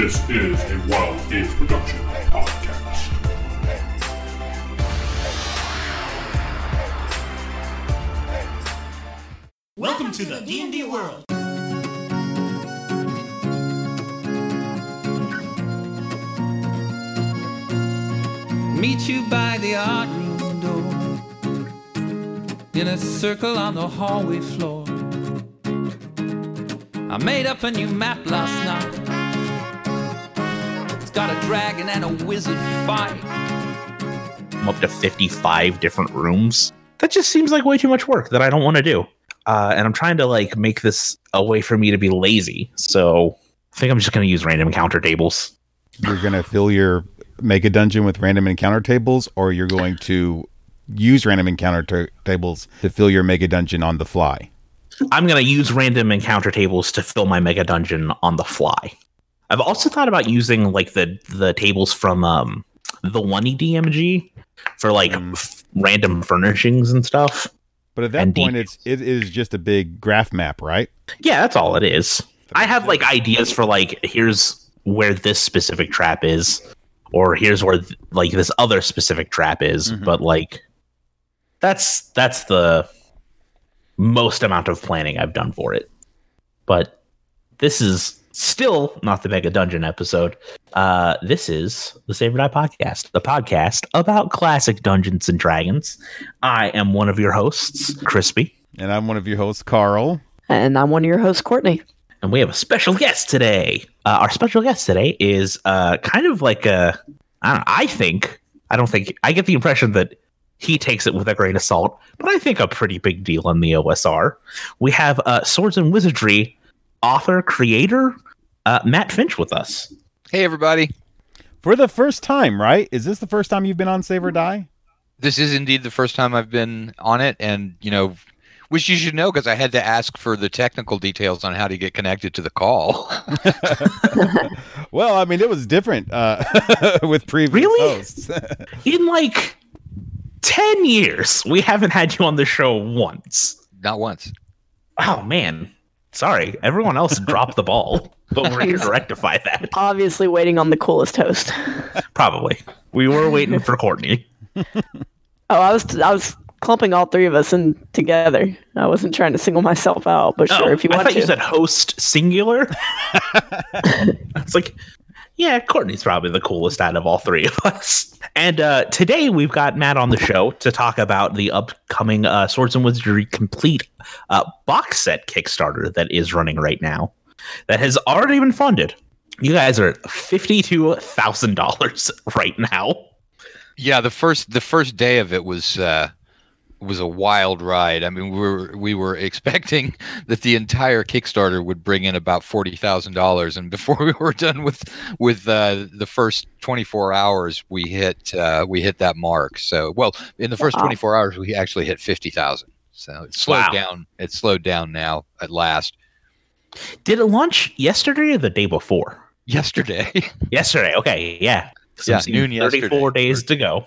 This is a Wild Games Production podcast. Welcome to the D&D world. Meet you by the art room door In a circle on the hallway floor I made up a new map last night It's got a dragon and a wizard fight up to 55 different rooms. That just seems like way too much work that I don't want to do. Uh, and I'm trying to like make this a way for me to be lazy. So I think I'm just going to use random encounter tables. You're going to fill your mega dungeon with random encounter tables, or you're going to use random encounter ta- tables to fill your mega dungeon on the fly. I'm going to use random encounter tables to fill my mega dungeon on the fly. I've also thought about using like the the tables from um the one E DMG for like Mm. f- random furnishings and stuff. But at that And point, it's it is just a big graph map, right? Yeah, that's all it is. I have like ideas for like here's where this specific trap is, or here's where th- like this other specific trap is, Mhm. but like that's that's the most amount of planning I've done for it. But this is still not the mega dungeon episode. Uh, this is the Save or Die podcast, the podcast about classic Dungeons and Dragons. I am one of your hosts, Crispy. And I'm one of your hosts, Carl. And I'm one of your hosts, Courtney. And we have a special guest today. Uh, our special guest today is uh, kind of like a, I don't know, I think, I don't think, I get the impression that he takes it with a grain of salt, but I think a pretty big deal in the OSR. We have uh, Swords and Wizardry author, creator, uh, Matt Finch with us. Hey, everybody. For the first time, right? Is this the first time you've been on Save or Die? This is indeed the first time I've been on it, and, you know, which you should know because I had to ask for the technical details on how to get connected to the call. Well, I mean, it was different uh, with previous Really? hosts. In like 10 years, we haven't had you on the show once. Not once. Oh, man. Sorry. Everyone else dropped the ball, but we're here to rectify that. Obviously, waiting on the coolest host. Probably. We were waiting for Courtney. Oh, I was I was clumping all three of us in together. I wasn't trying to single myself out, but sure, Oh, if you I want thought to. you said host singular. it's like, yeah, Courtney's probably the coolest out of all three of us. And uh, today we've got Matt on the show to talk about the upcoming uh, Swords and Wizardry Complete uh, box set Kickstarter that is running right now. That has already been funded. You guys are at fifty-two thousand dollars right now. Yeah, the first the first day of it was uh, was a wild ride. I mean, we were we were expecting that the entire Kickstarter would bring in about forty thousand dollars, and before we were done with with uh, the first twenty four hours, we hit uh, we hit that mark. So, well, in the first Wow. twenty four hours, we actually hit fifty thousand. So it slowed Wow. down. It slowed down now at last. Did it launch yesterday or the day before? Yesterday, Yesterday. Okay. Yeah. So Yeah, it's noon 34 days to go.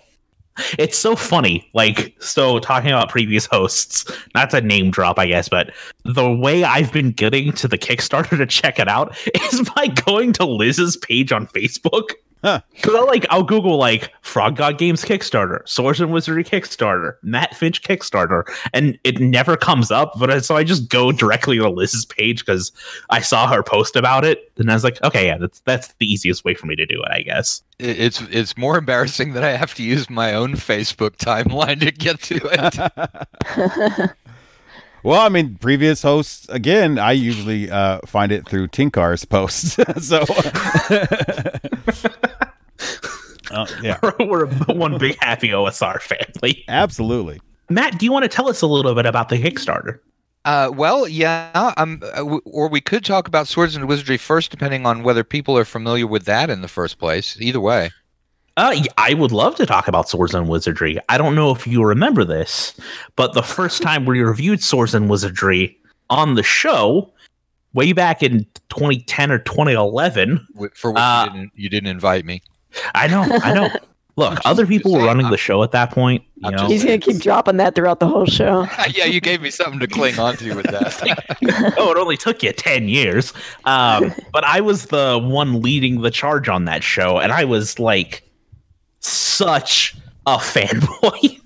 It's so funny. Like, so talking about previous hosts, not to name drop, I guess, but the way I've been getting to the Kickstarter to check it out is by going to Liz's page on Facebook. Huh. Cause I'll like I'll Google like Frog God Games Kickstarter, Swords and Wizardry Kickstarter, Matt Finch Kickstarter, and it never comes up. But I- so I just go directly to Liz's page because I saw her post about it, and I was like, okay, yeah, that's that's the easiest way for me to do it, I guess. It's it's more embarrassing that I have to use my own Facebook timeline to get to it. well, I mean, previous hosts, again, I usually uh, find it through Tenkar's posts. so, Uh, yeah, We're one big happy OSR family. absolutely. Matt, do you want to tell us a little bit about the Kickstarter? Uh, well, yeah, um, uh, or we could talk about swords and wizardry first, depending on whether people are familiar with that in the first place. Either way, Uh, y- I would love to talk about Swords and Wizardry. I don't know if you remember this, but the first time we reviewed Swords and Wizardry on the show, way back in 2010 or 2011, for which Uh, you, didn't, you didn't invite me. I know, I know. Look, other people were running I'm- the show at that point. You know, He's gonna keep dropping that throughout the whole show. yeah, you gave me something to cling on to with that. oh, it only took you 10 years. Um, but I was the one leading the charge on that show, and I was like such a fanboy.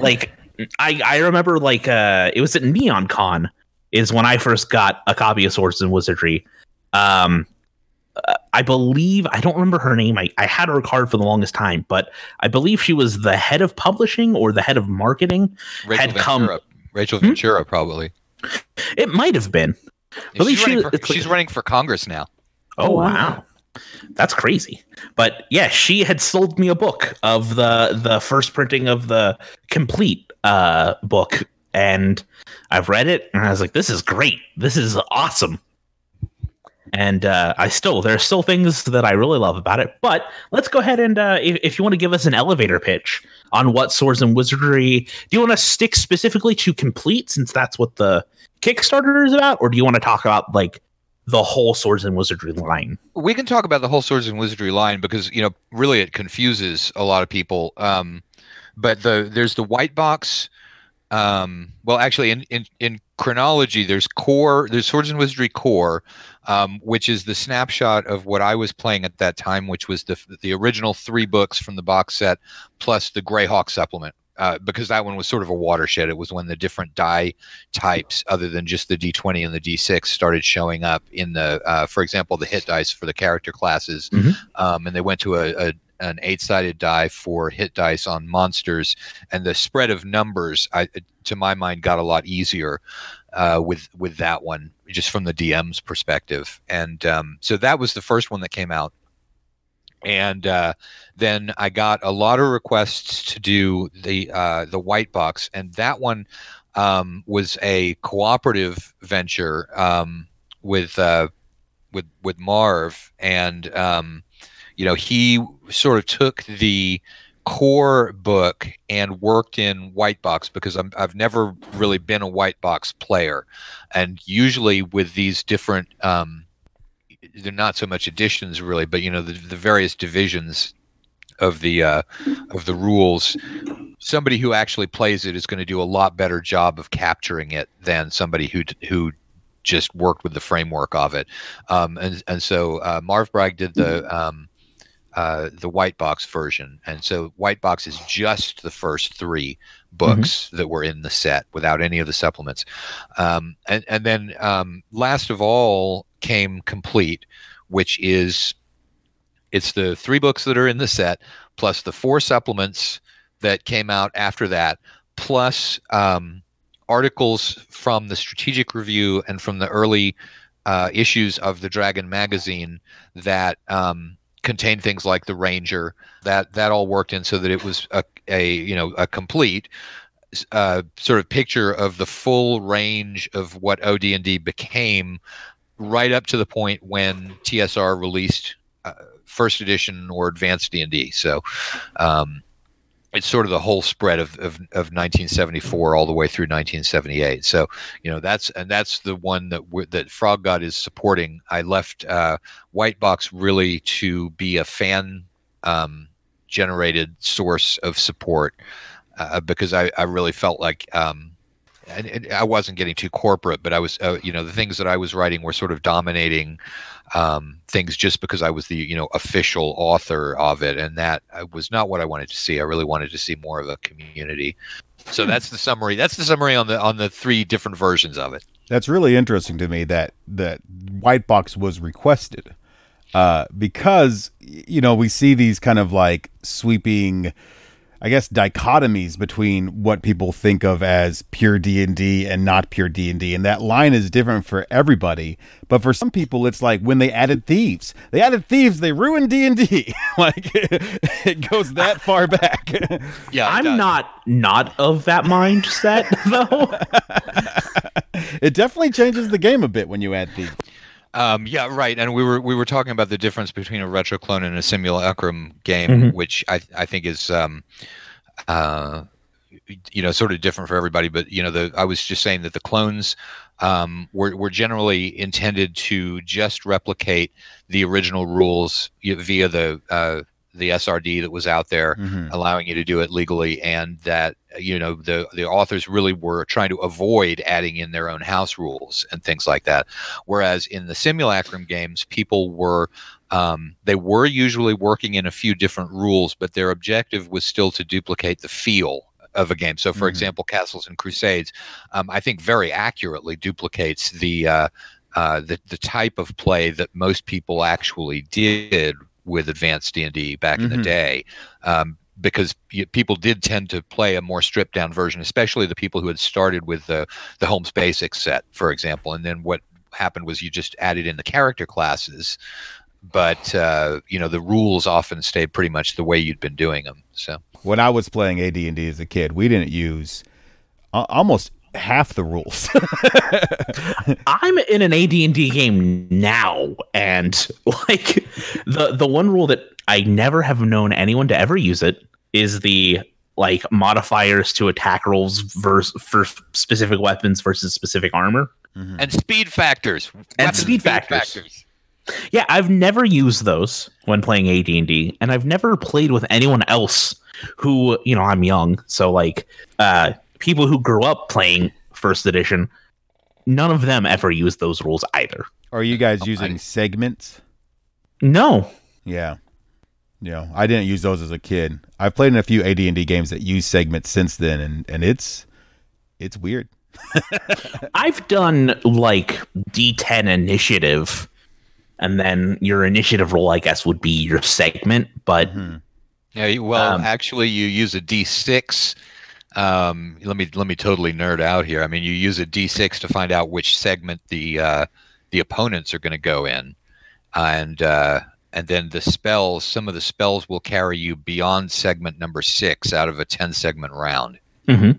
like, I, I remember, like, uh, it was at Neon Con, is when I first got a copy of Swords and Wizardry. Um, uh, I believe, I don't remember her name. I, I had her card for the longest time, but I believe she was the head of publishing or the head of marketing. Rachel Had come- Ventura, Rachel Hmm? Ventura, probably. It might have been. believe She's, running for, it's like- she's running for Congress now. Oh wow. wow. That's crazy. But yeah, she had sold me a book of the the first printing of the complete uh book and I've read it and I was like this is great. This is awesome. And uh, I still there are still things that I really love about it. But let's go ahead and uh, if, if you want to give us an elevator pitch on what Swords and Wizardry, do you want to stick specifically to complete since that's what the Kickstarter is about, or do you want to talk about like the whole Swords and Wizardry line? we can talk about the whole swords and wizardry line because you know really it confuses a lot of people um but the there's the white box um well actually in in, in chronology there's core there's swords and wizardry core um which is the snapshot of what i was playing at that time which was the the original three books from the box set plus the greyhawk supplement uh, because that one was sort of a watershed. It was when the different die types, other than just the D20 and the D6, started showing up in the, uh, for example, the hit dice for the character classes, Mhm. um, and they went to a, a an eight-sided die for hit dice on monsters, and the spread of numbers, I, to my mind, got a lot easier uh, with with that one, just from the DM's perspective. And um, so that was the first one that came out. And uh, then I got a lot of requests to do the uh, the white box, and that one um, was a cooperative venture um, with uh, with with Marv, and um, you know he sort of took the core book and worked in white box because I'm, I've never really been a white box player, and usually with these different um, they're not so much editions really, but you know the, the various divisions of the uh, of the rules. Somebody who actually plays it is going to do a lot better job of capturing it than somebody who who just worked with the framework of it. Um, and and so uh, Marv Breig did the um, uh, the white box version, and so white box is just the first three books that were in the set without any of the supplements. Um, and and then um, last of all came complete, which is it's the three books that are in the set plus the four supplements that came out after that plus um, articles from the strategic review and from the early uh, issues of the dragon magazine that um, contained things like the ranger that that all worked in so that it was a, a you know a complete uh, sort of picture of the full range of what OD&D became right up to the point when TSR released uh, first edition or advanced D&D. So um, it's sort of the whole spread of, of, of 1974 all the way through 1978. So you know that's and that's the one that we that Frog God is supporting. I left uh, White Box really to be a fan um, generated source of support uh, because I, I really felt like um, and, I wasn't getting too corporate, but I was, uh, you know, the things that I was writing were sort of dominating um, things just because I was the, you know, official author of it, and that uh, was not what I wanted to see. I really wanted to see more of a community. So that's the summary. That's the summary on the on the three different versions of it. That's really interesting to me that that white box was requested uh, because you know we see these kind of like sweeping, I guess dichotomies between what people think of as pure D and D and not pure D and D, and that line is different for everybody. But for some people, it's like when they added thieves, they added thieves, they ruined D and D. Like it goes that far back. Yeah, I'm does. not not of that mindset though. it definitely changes the game a bit when you add thieves. Um, yeah, right. And we were we were talking about the difference between a retro clone and a simulacrum game, Mhm. which I I think is um, uh, you know sort of different for everybody. But you know, the I was just saying that the clones um, were were generally intended to just replicate the original rules via the uh, the SRD that was out there, Mhm. allowing you to do it legally, and that you know the the authors really were trying to avoid adding in their own house rules and things like that. Whereas in the simulacrum games, people were um, they were usually working in a few different rules, but their objective was still to duplicate the feel of a game. So, for Mhm. example, Castles and Crusades, um, I think very accurately duplicates the uh, uh, the the type of play that most people actually did with advanced D and D back in the Mhm. day. Um, because y- people did tend to play a more stripped down version, especially the people who had started with the the Holmes Basics set, for example. And then what happened was you just added in the character classes, but uh, you know the rules often stayed pretty much the way you'd been doing them. So When I was playing AD&D as a kid, we didn't use uh, almost half the rules. I'm in an AD&D game now, and like the the one rule that I never have known anyone to ever use it is the like modifiers to attack rolls versus for specific weapons versus specific armor. and speed factors And Weapon speed factors. Yeah, I've never used those when playing AD&D, and I've never played with anyone else who, you know, I'm young, so like uh people who grew up playing first edition, none of them ever used those rules either. Are you guys Oh, using I- segments? No. Yeah. Yeah, I didn't use those as a kid. I've played in a few AD&D games that use segments since then and and it's it's weird. I've done like D10 initiative, and then your initiative roll, I guess, would be your segment. But Yeah, well, Um, actually, you use a D6. Um, let me let me totally nerd out here. I mean, you use a D6 to find out which segment the uh, the opponents are going to go in, and uh, and then the spells. Some of the spells will carry you beyond segment number six out of a ten segment round. Mhm.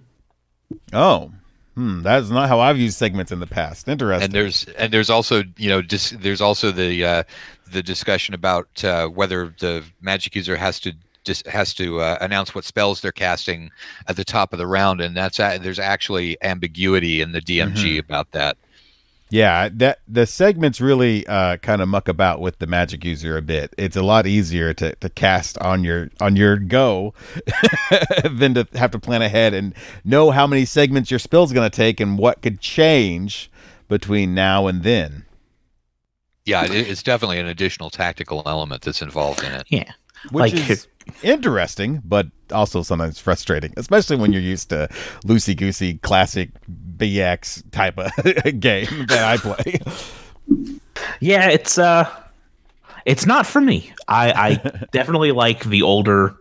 Oh. Hmm, that's not how I've used segments in the past. Interesting. And there's and there's also you know dis- there's also the uh, the discussion about uh, whether the magic user has to just has to uh, announce what spells they're casting at the top of the round, and that's a, there's actually ambiguity in the DMG about that. Yeah, that the segments really uh, kind of muck about with the magic user a bit. It's a lot easier to, to cast on your on your go than to have to plan ahead and know how many segments your spell's going to take and what could change between now and then. Yeah, it, it's definitely an additional tactical element that's involved in it. yeah, Which Like- is interesting, but also sometimes frustrating, especially when you're used to loosey goosey classic BX type of game that I play. yeah, it's uh, it's not for me. I, I definitely like the older.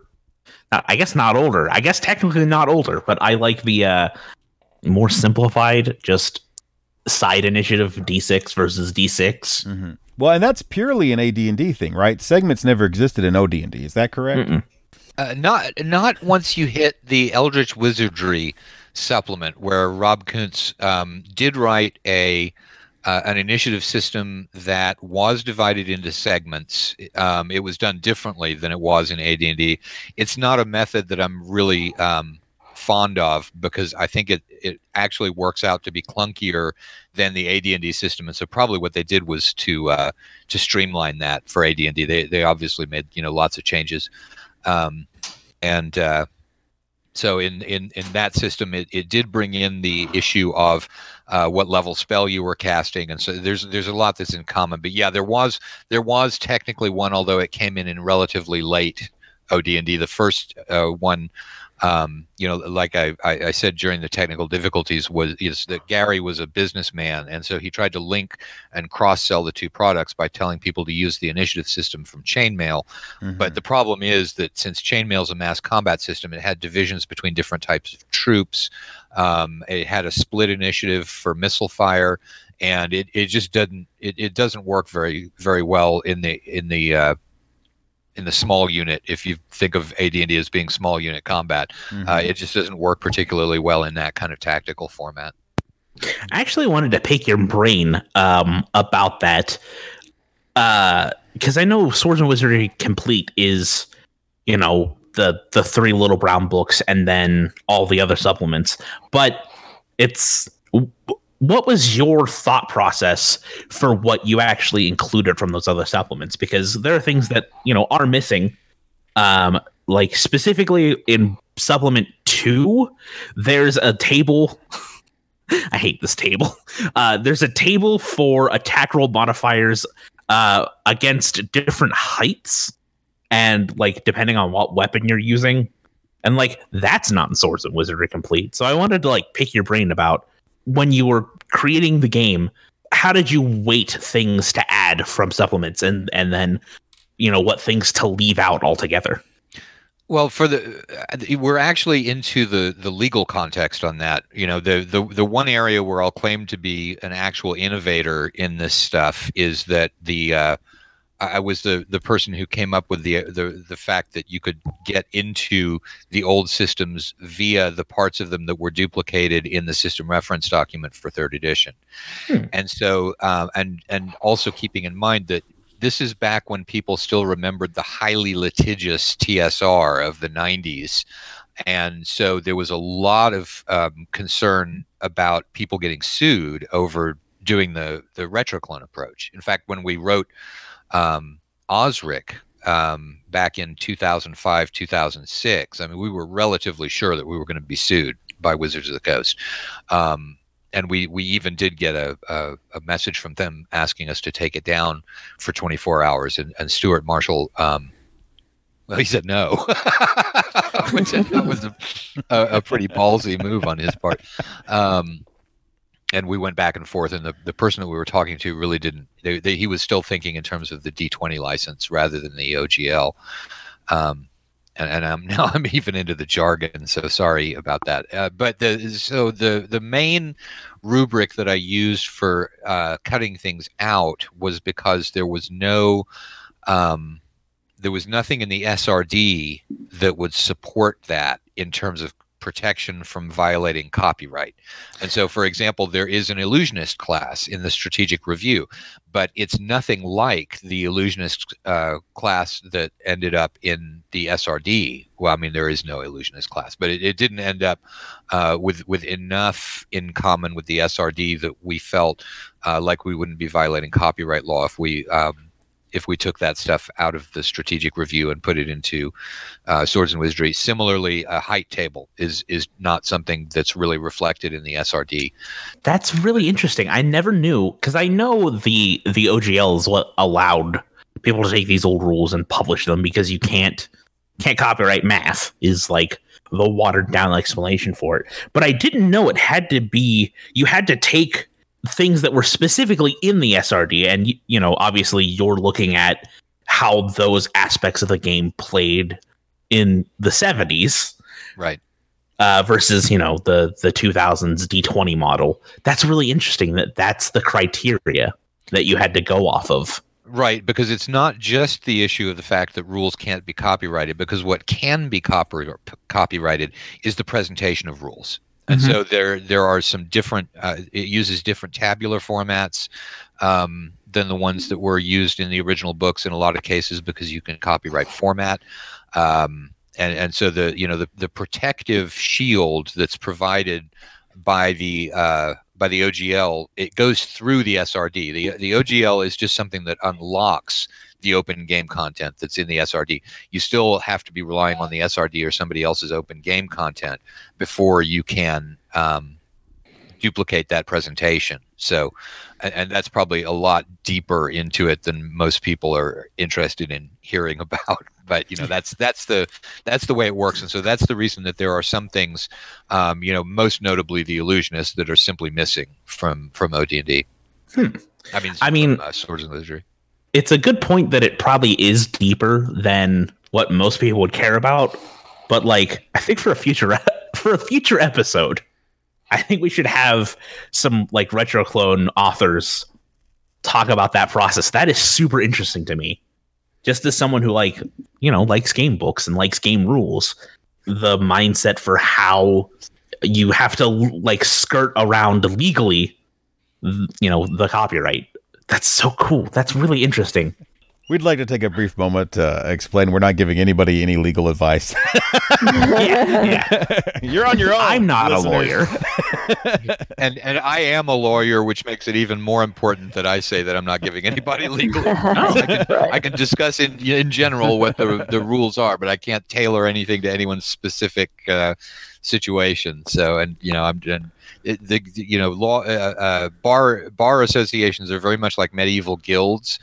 uh, I guess not older. I guess technically not older, but I like the uh, more simplified, just side initiative D6 versus D6. Well, and that's purely an AD&D thing, right? Segments never existed in OD&D. Is that correct? Uh, not not once you hit the Eldritch Wizardry supplement, where Rob Kuntz um, did write a uh, an initiative system that was divided into segments. Um, it was done differently than it was in AD&D. It's not a method that I'm really um, fond of because I think it it actually works out to be clunkier than the AD&D system. And so probably what they did was to uh, to streamline that for AD&D. They they obviously made you know lots of changes. Um, and uh, so in, in in that system, it, it did bring in the issue of uh, what level spell you were casting, and so there's there's a lot that's in common. But yeah, there was there was technically one, although it came in in relatively late OD&D. The first uh, one, um, you know, like I, I, I said during the technical difficulties, was is that Gary was a businessman, and so he tried to link and cross sell the two products by telling people to use the initiative system from Chainmail. But the problem is that since Chainmail is a mass combat system, it had divisions between different types of troops. Um, it had a split initiative for missile fire, and it, it just doesn't it, it doesn't work very very well in the in the uh, in the small unit. If you think of AD&D as being small unit combat, uh, it just doesn't work particularly well in that kind of tactical format. I actually wanted to pick your brain um, about that because I know Swords and Wizardry Complete is, you know, the the three little brown books and then all the other supplements. But it's what was your thought process for what you actually included from those other supplements? Because there are things that you know are missing Um, like specifically in supplement two, there's a table. I hate this table. Uh, there's a table for attack roll modifiers uh, against different heights, and like depending on what weapon you're using, and like that's not in Swords and Wizardry complete. So I wanted to like pick your brain about when you were creating the game. How did you weight things to add from supplements, and and then you know what things to leave out altogether? Well, for the we're actually into the the legal context on that. You know, the the the one area where I'll claim to be an actual innovator in this stuff is that the uh, I was the the person who came up with the the the fact that you could get into the old systems via the parts of them that were duplicated in the system reference document for third edition, Hmm. and so um, and and also keeping in mind that this is back when people still remembered the highly litigious TSR of the 90s. And so there was a lot of um, concern about people getting sued over doing the, the retroclone approach. In fact, when we wrote um, Osric um, back in 2005, 2006, I mean, we were relatively sure that we were going to be sued by Wizards of the Coast. Um, and we we even did get a, a, a message from them asking us to take it down for 24 hours. And, and stuart marshall um, well he said no. Which was a, a, a pretty ballsy move on his part. Um, and we went back and forth and the, the person that we were talking to really didn't they, they, he was still thinking in terms of the d20 license rather than the ogl um, and, and I'm now I'm even into the jargon, so sorry about that. Uh, but the so the the main rubric that I used for uh, cutting things out was because there was no um, there was nothing in the SRD that would support that in terms of protection from violating copyright. And so, for example, there is an illusionist class in the strategic review, but it's nothing like the illusionist uh, class that ended up in the SRD. Well, I mean, there is no illusionist class, but it, it didn't end up uh, with with enough in common with the SRD that we felt uh, like we wouldn't be violating copyright law if we. Um, if we took that stuff out of the strategic review and put it into uh, swords and wizardry. Similarly, a height table is is not something that's really reflected in the SRD. That's really interesting. I never knew because I know the the OGL is what allowed people to take these old rules and publish them because you can't can't copyright math is like the watered down explanation for it. But I didn't know it had to be you had to take things that were specifically in the SRD and you know obviously you're looking at how those aspects of the game played in the 70s Right. uh, versus you know the the 2000s D20 model. That's really interesting. That that's the criteria that you had to go off of. Right, because it's not just the issue of the fact that rules can't be copyrighted, because what can be copy- copyrighted is the presentation of rules. And so there there are some different. Uh, it uses different tabular formats um, than the ones that were used in the original books in a lot of cases because you can copyright format. Um, and and so the you know the the protective shield that's provided by the uh, by the OGL it goes through the SRD. The the OGL is just something that unlocks the open game content that's in the SRD. You still have to be relying on the SRD or somebody else's open game content before you can um, duplicate that presentation. So, and, and that's probably a lot deeper into it than most people are interested in hearing about. But you know, that's that's the that's the way it works, and so that's the reason that there are some things, um, you know, most notably the illusionists that are simply missing from from OD&D. Hmm. I mean, I mean- from, uh, swords and wizardry. It's a good point that it probably is deeper than what most people would care about. But like, I think for a future for a future episode, I think we should have some like retro clone authors talk about that process. That is super interesting to me. Just as someone who like, you know, likes game books and likes game rules, the mindset for how you have to like skirt around legally, you know, the copyright. That's so cool. That's really interesting. We'd like to take a brief moment to explain we're not giving anybody any legal advice. yeah, yeah. You're on your own. I'm not a lawyer. And and I am a lawyer, which makes it even more important that I say that I'm not giving anybody legal advice. I can, Right. I can discuss in in general what the the rules are, but I can't tailor anything to anyone's specific uh, situation. So, and you know, I'm and it, the you know law uh, uh, bar bar associations are very much like medieval guilds,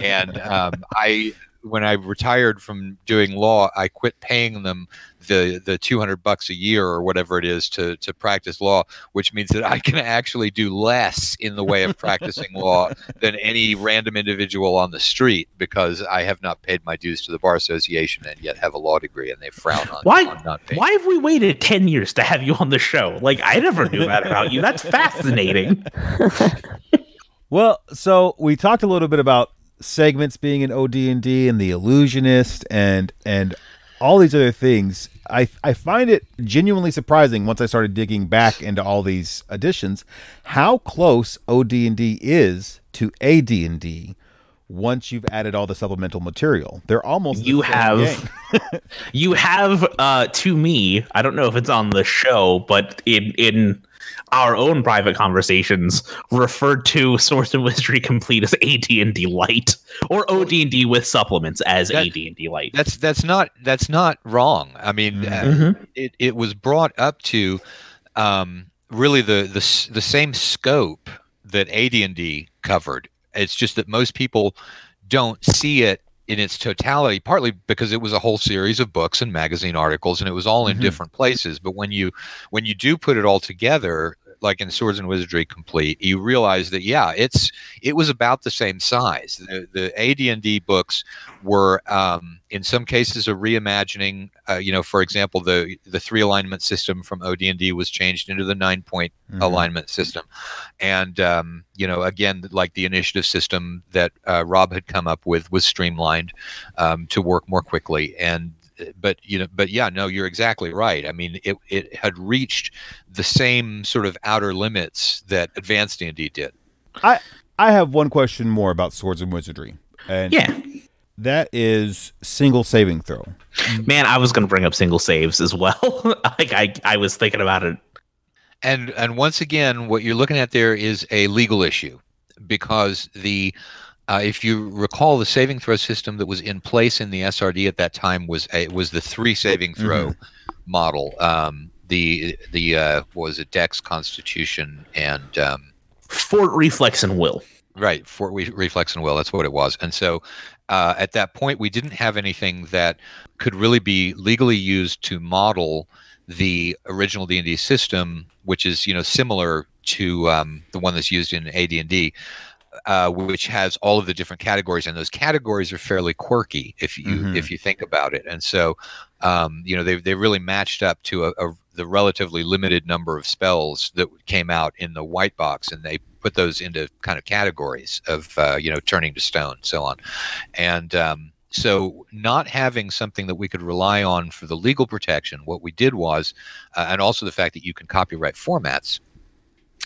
and um, I when I retired from doing law, I quit paying them the the 200 bucks a year or whatever it is to to practice law, which means that I can actually do less in the way of practicing law than any random individual on the street because I have not paid my dues to the bar association and yet have a law degree and they frown on, Why? on not paying. Why have we waited ten years to have you on the show? Like I never knew that about you. That's fascinating. Well, so we talked a little bit about segments being in OD&D and the illusionist and and all these other things. I I find it genuinely surprising once I started digging back into all these additions how close OD&D is to AD&D once you've added all the supplemental material. They're almost You have you have uh to me, I don't know if it's on the show, but in in our own private conversations referred to Swords and Wizardry Complete as AD&D Light or OD&D with supplements as That- AD&D Light. That's that's not that's not wrong. I mean, uh, Mhm. it, it was brought up to um, really the, the the same scope that AD&D covered. It's just that most people don't see it in its totality, partly because it was a whole series of books and magazine articles, and it was all in Mhm. different places. But when you when you do put it all together, like in Swords and Wizardry Complete, you realize that yeah, it's it was about the same size. The the AD&D books were um, in some cases a reimagining. Uh, you know, for example, the the three alignment system from OD&D was changed into the nine point Mhm. alignment system, and um, you know, again, like the initiative system that uh, Rob had come up with was streamlined um, to work more quickly and. But you know, but yeah, no, you're exactly right. I mean, it, it had reached the same sort of outer limits that Advanced D&D did. I I have one question more about swords and wizardry. And Yeah. that is single saving throw. Man, I was going to bring up single saves as well. like I I was thinking about it. And and once again, what you're looking at there is a legal issue because the uh, if you recall, the saving throw system that was in place in the SRD at that time was a, was the three saving throw model. Um, the the uh, what was it Dex, Constitution, and um, Fort Reflex and Will. Right, Fort re- reflex and will. That's what it was. And so, uh, at that point, we didn't have anything that could really be legally used to model the original D and D system, which is you know similar to um, the one that's used in AD and D, uh, which has all of the different categories, and those categories are fairly quirky if you Mhm. if you think about it. And so, um, you know, they they really matched up to a, a the relatively limited number of spells that came out in the white box, and they put those into kind of categories of uh, you know turning to stone, so on, and um, so not having something that we could rely on for the legal protection, what we did was, uh, and also the fact that you can copyright formats.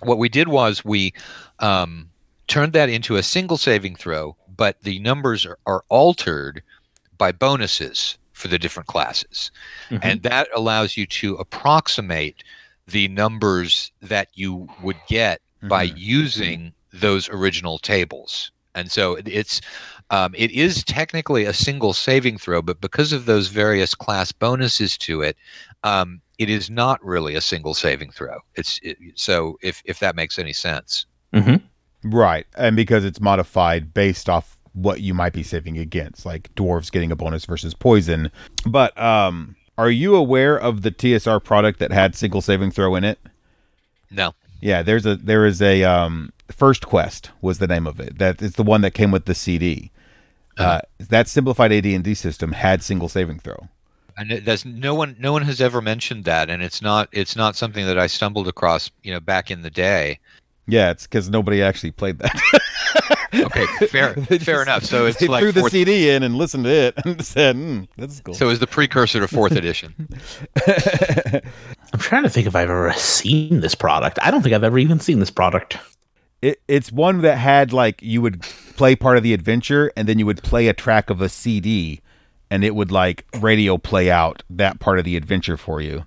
What we did was we um, turned that into a single saving throw, but the numbers are, are altered by bonuses for the different classes. Mhm. And that allows you to approximate the numbers that you would get by Mhm. using those original tables. And so it's um, it is technically a single saving throw, but because of those various class bonuses to it, um, it is not really a single saving throw. It's it, so if if that makes any sense. Right. And because it's modified based off what you might be saving against, like dwarves getting a bonus versus poison. But um are you aware of the TSR product that had single saving throw in it? No. Yeah, there's a there is a um First Quest was the name of it. That is the one that came with the CD. Uh, that simplified AD&D system had single saving throw. And there's no one no one has ever mentioned that, and it's not it's not something that I stumbled across you know back in the day. Yeah, it's because nobody actually played that. Okay, fair They fair just- enough. So it's they like threw the CD in and listened to it and said, mm, "That's cool." so it's the precursor to fourth edition. I'm trying to think if I've ever seen this product. I don't think I've ever even seen this product. it, it's one that had like you would play part of the adventure, and then you would play a track of a CD, and it would like radio play out that part of the adventure for you.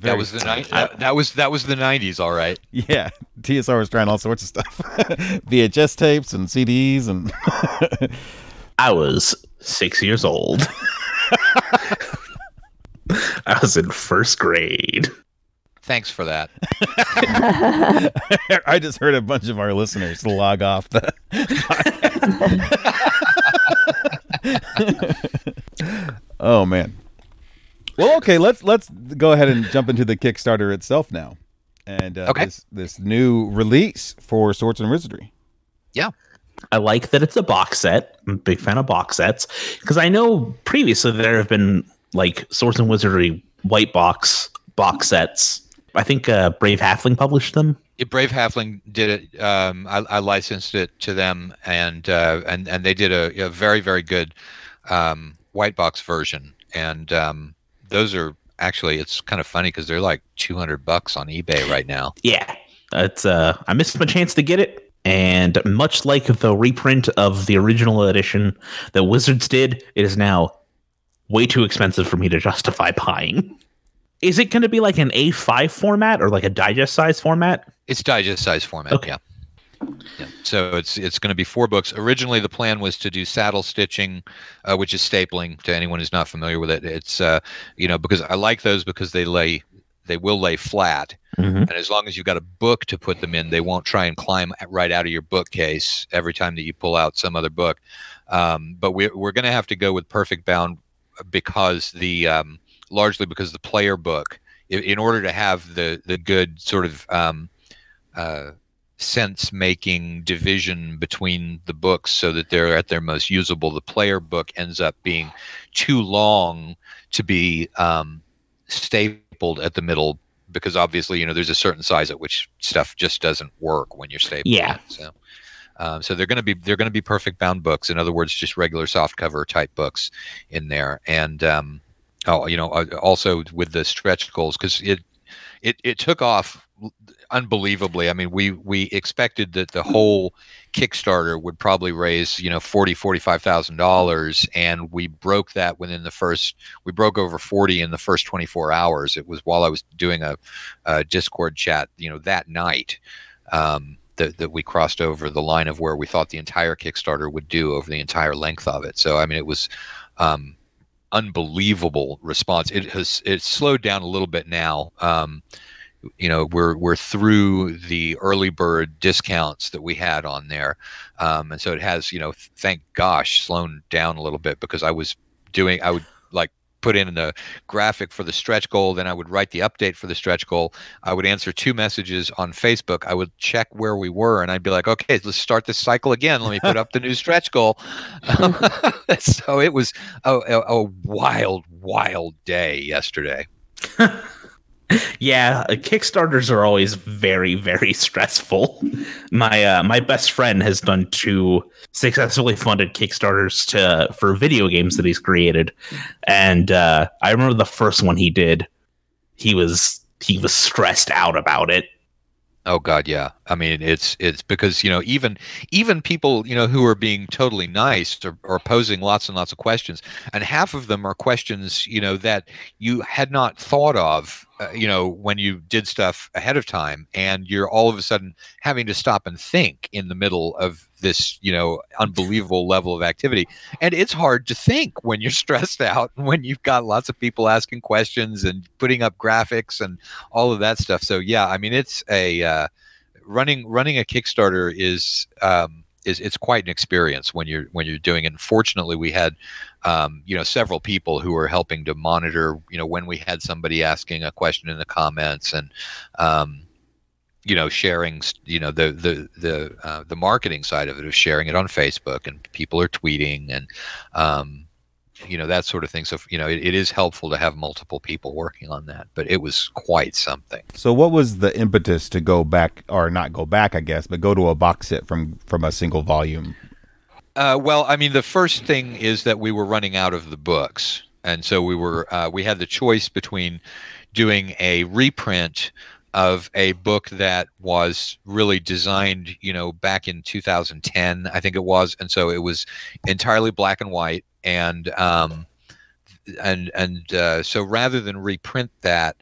That was the ni- that, that was that was the nineties, all right. Yeah, TSR was trying all sorts of stuff, VHS tapes and CDs, and I was six years old. I was in first grade. Thanks for that. I just heard a bunch of our listeners log off the. oh man. Well, okay. Let's let's go ahead and jump into the Kickstarter itself now, and uh, Okay. this this new release for Swords and Wizardry. Yeah. I like that it's a box set. I'm a big fan of box sets because I know previously there have been like Swords and Wizardry white box box sets. I think uh, Brave Halfling published them. Yeah, Brave Halfling did it. Um, I, I licensed it to them, and uh, and and they did a, a very very good um, white box version. And um, those are actually it's kind of funny because they're like two hundred bucks on eBay right now. Yeah, it's uh, I missed my chance to get it, and much like the reprint of the original edition that Wizards did, it is now way too expensive for me to justify buying. Is it going to be like an A5 format or like a digest size format? It's digest size format. Okay. Yeah. Yeah. So it's it's going to be four books. Originally, the plan was to do saddle stitching, uh, which is stapling. To anyone who's not familiar with it, it's uh, you know because I like those because they lay they will lay flat, Mhm. and as long as you've got a book to put them in, they won't try and climb right out of your bookcase every time that you pull out some other book. Um, but we're we're going to have to go with perfect bound because the um, largely because the player book, in, in order to have the the good sort of um, uh, sense making division between the books so that they're at their most usable. The player book ends up being too long to be um, stapled at the middle because obviously, you know, there's a certain size at which stuff just doesn't work when you're stapling. Yeah. it. So. Um, so they're going to be they're going to be perfect bound books. In other words, just regular soft cover type books in there, and um, oh, you know, uh, also with the stretch goals because it it it took off unbelievably. I mean, we we expected that the whole Kickstarter would probably raise, you know, forty forty five thousand dollars, and we broke that within the first. We broke over forty in the first twenty four hours. It was while I was doing a, a Discord chat, you know, that night. Um, that, that we crossed over the line of where we thought the entire Kickstarter would do over the entire length of it. So I mean, it was um, unbelievable response. It has it's slowed down a little bit now. Um, you know, we're we're through the early bird discounts that we had on there, um, and so it has you know, thank gosh, slowed down a little bit because I was doing I would like put in the graphic for the stretch goal then i would write the update for the stretch goal. I would answer two messages on facebook. I would check where we were and i'd be like okay let's start this cycle again. Let me put up the new stretch goal. So it was a, a, a wild wild day yesterday Yeah, uh, Kickstarters are always very, very stressful. My uh, my best friend has done two successfully funded Kickstarters to for video games that he's created, and uh, I remember the first one he did. He was he was stressed out about it. Oh God, yeah. I mean, it's it's because you know even even people you know who are being totally nice or, or posing lots and lots of questions, and half of them are questions you know that you had not thought of, uh, you know, when you did stuff ahead of time, and you're all of a sudden having to stop and think in the middle of this you know unbelievable level of activity, and it's hard to think when you're stressed out when you've got lots of people asking questions and putting up graphics and all of that stuff. So yeah, I mean it's a uh, running running a Kickstarter is um, is it's quite an experience when you're when you're doing it. And fortunately, we had um, you know several people who were helping to monitor. You know when we had somebody asking a question in the comments and. Um, you know, sharing, you know, the the the uh, the marketing side of it of sharing it on Facebook, and people are tweeting, and um, you know that sort of thing. So you know, it, it is helpful to have multiple people working on that. But it was quite something. So, what was the impetus to go back, or not go back, I guess, but go to a box set from from a single volume? Uh, well, I mean, the first thing is that we were running out of the books, and so we were uh, we had the choice between doing a reprint of a book that was really designed, you know, back in 2010, I think it was, and so it was entirely black and white, and um, and and uh, so rather than reprint that,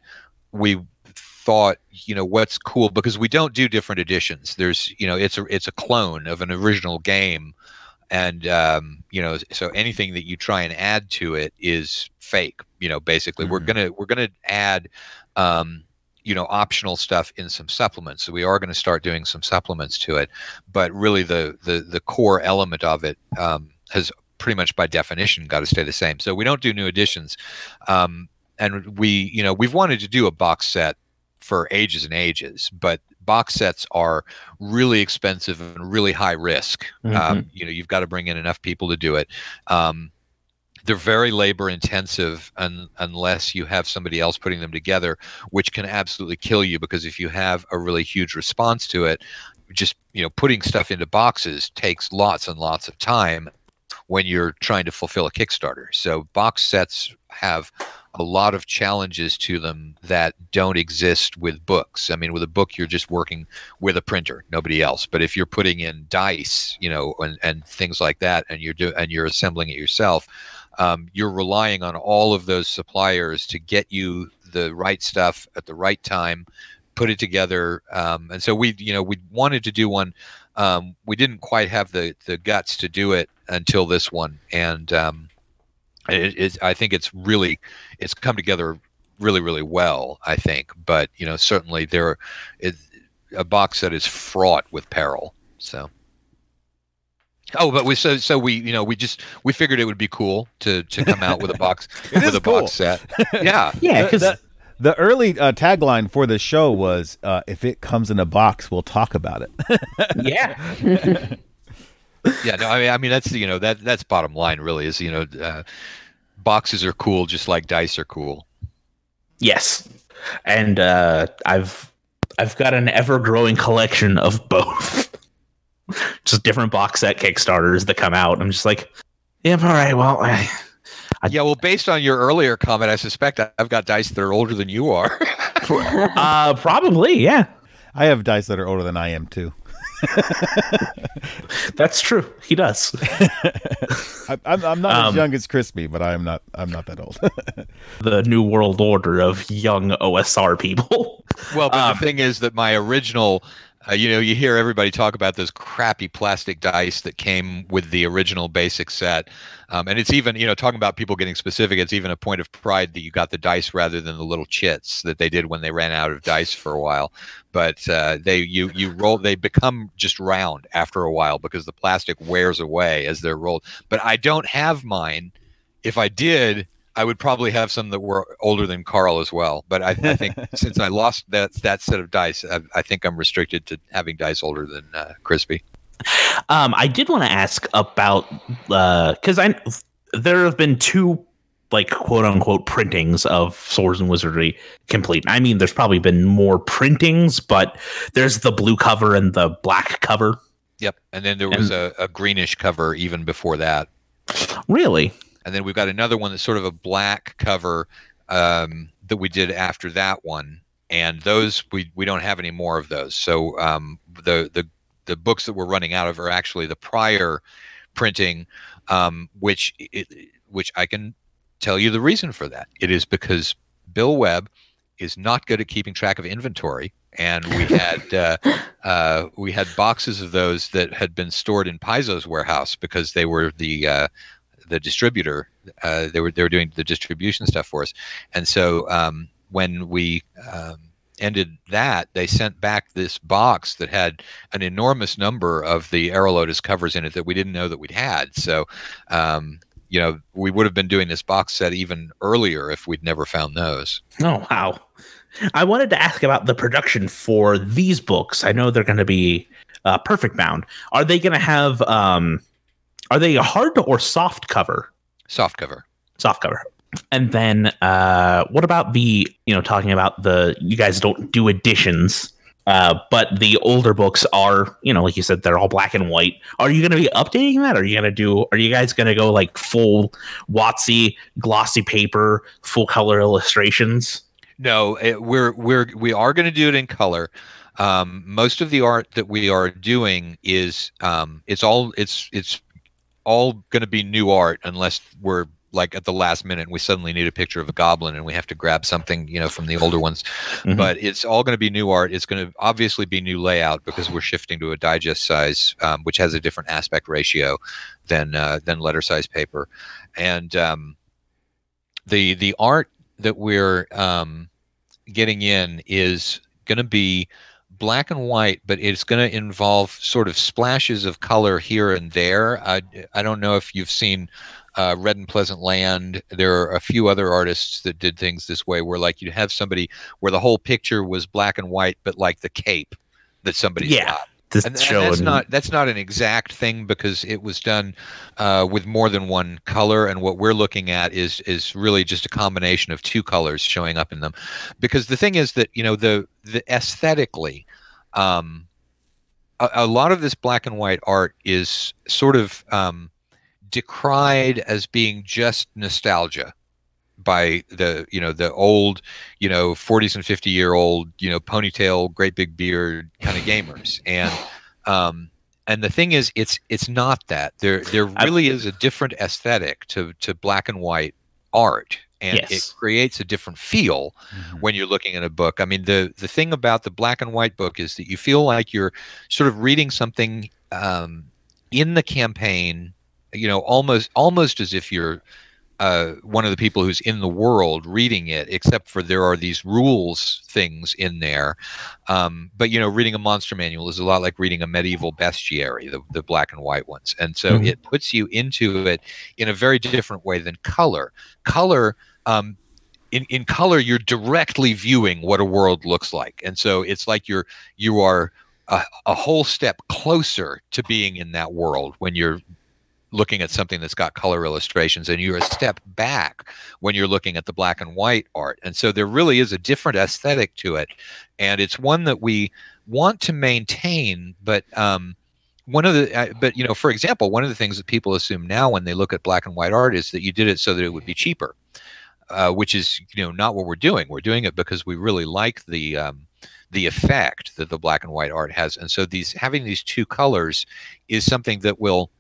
we thought, you know, what's cool because we don't do different editions. There's, you know, it's a it's a clone of an original game, and um, you know, so anything that you try and add to it is fake. You know, basically, we're Mhm. gonna we're gonna add. Um, you know optional stuff in some supplements. So we are going to start doing some supplements to it but really the the the core element of it um, has pretty much by definition got to stay the same. So we don't do new additions um, and we you know we've wanted to do a box set for ages and ages but box sets are really expensive and really high risk. Um, you know you've got to bring in enough people to do it. Um, they're very labor intensive un- unless you have somebody else putting them together which can absolutely kill you because if you have a really huge response to it just you know putting stuff into boxes takes lots and lots of time when you're trying to fulfill a kickstarter. So box sets have a lot of challenges to them that don't exist with books. I mean with a book you're just working with a printer nobody else. But if you're putting in dice you know and, and things like that and you're do and you're assembling it yourself um, you're relying on all of those suppliers to get you the right stuff at the right time put it together um, and so we you know we wanted to do one um, we didn't quite have the the guts to do it until this one and um, it, it, i think it's really it's come together really really well i think but you know certainly there is a box that is fraught with peril so Oh, but we so so we you know we just we figured it would be cool to to come out with a box with a cool. box set. Yeah, Yeah, The- because the, the early uh, tagline for the show was uh, "If it comes in a box, we'll talk about it." yeah, yeah. No, I mean I mean that's you know that that's bottom line really is you know uh, boxes are cool just like dice are cool. yes, and uh, I've I've got an ever growing collection of both. just different box set Kickstarters that come out. I'm just like, yeah, all right. Well, I, I- Yeah, well, based on your earlier comment, I suspect I- I've got dice that are older than you are. uh, probably, yeah, I have dice that are older than I am too. that's true. He does. I, I'm, I'm not as Um, young as Crispy, but I am not. I'm not that old. the new world order of young OSR people. Well, but Um, the thing is that my original, uh, you know, you hear everybody talk about those crappy plastic dice that came with the original basic set. Um, and it's even, you know, talking about people getting specific, it's even a point of pride that you got the dice rather than the little chits that they did when they ran out of dice for a while. But uh, they, you, you roll, they become just round after a while because the plastic wears away as they're rolled. But I don't have mine. If I did, I would probably have some that were older than Carl as well. But I, I think since I lost that that set of dice, I, I think I'm restricted to having dice older than uh, Crispy. Um, I did want to ask about because I there have been two like quote unquote printings of Swords and Wizardry complete. I mean, there's probably been more printings, but there's the blue cover and the black cover. Yep. And then there was a, a greenish cover even before that. Really? And then we've got another one that's sort of a black cover um, that we did after that one. And those we, we don't have any more of those. So um, the the the books that we're running out of are actually the prior printing, um, which it, which I can tell you the reason for that. It is because Bill Webb is not good at keeping track of inventory, and we had uh, uh, we had boxes of those that had been stored in Paizo's warehouse because they were the uh, the distributor. Uh, they were they were doing the distribution stuff for us, and so um, when we um, ended that, they sent back this box that had an enormous number of the Erol Otus covers in it that we didn't know that we'd had. So. Um, you know, we would have been doing this box set even earlier if we'd never found those. Oh wow! I wanted to ask about the production for these books. I know they're going to be uh, perfect bound. Are they going to have? Um, are they hard or soft cover? Soft cover. soft cover. And then uh what about the you know talking about the you guys don't do editions uh but the older books are you know like you said they're all black and white. Are you going to be updating that? Are you going to do are you guys going to go like full Watsy glossy paper full color illustrations? No, it, we're we're we are going to do it in color. Um, most of the art that we are doing is um, it's all it's it's all going to be new art unless we're like at the last minute and we suddenly need a picture of a goblin and we have to grab something you know from the older ones. Mhm. but it's all going to be new art. It's going to obviously be new layout because we're shifting to a digest size um, which has a different aspect ratio than uh, than letter size paper. And um, the the art that we're um, getting in is going to be black and white, but it's going to involve sort of splashes of color here and there. I, I don't know if you've seen uh, Red and Pleasant Land. There are a few other artists that did things this way, where like you'd have somebody where the whole picture was black and white, but like the cape that somebody's Yeah, got This and, and that's not that's not an exact thing because it was done uh, with more than one color and what we're looking at is is really just a combination of two colors showing up in them because the thing is that you know the the aesthetically um, a, a lot of this black and white art is sort of um, decried as being just nostalgia by the you know the old you know 40s and 50 year old you know ponytail great big beard kind of gamers. And um and the thing is it's it's not that. There there really is a different aesthetic to to black and white art and it creates a different feel when you're looking at a book. I mean, the the thing about the black and white book is that you feel like you're sort of reading something um, in the campaign. You know, almost almost as if you're uh, one of the people who's in the world reading it, except for there are these rules things in there. Um, but you know, reading a monster manual is a lot like reading a medieval bestiary, the, the black and white ones, and so Mhm. it puts you into it in a very different way than color. Color. Um, in, in color you're directly viewing what a world looks like. And so it's like you're you are a, a whole step closer to being in that world when you're looking at something that's got color illustrations and you're a step back when you're looking at the black and white art. And so there really is a different aesthetic to it. And it's one that we want to maintain but um one of the uh, but you know for example one of the things that people assume now when they look at black and white art is that you did it so that it would be cheaper uh, which is you know not what we're doing. We're doing it because we really like the um, the effect that the black and white art has, and so these having these two colors is something that will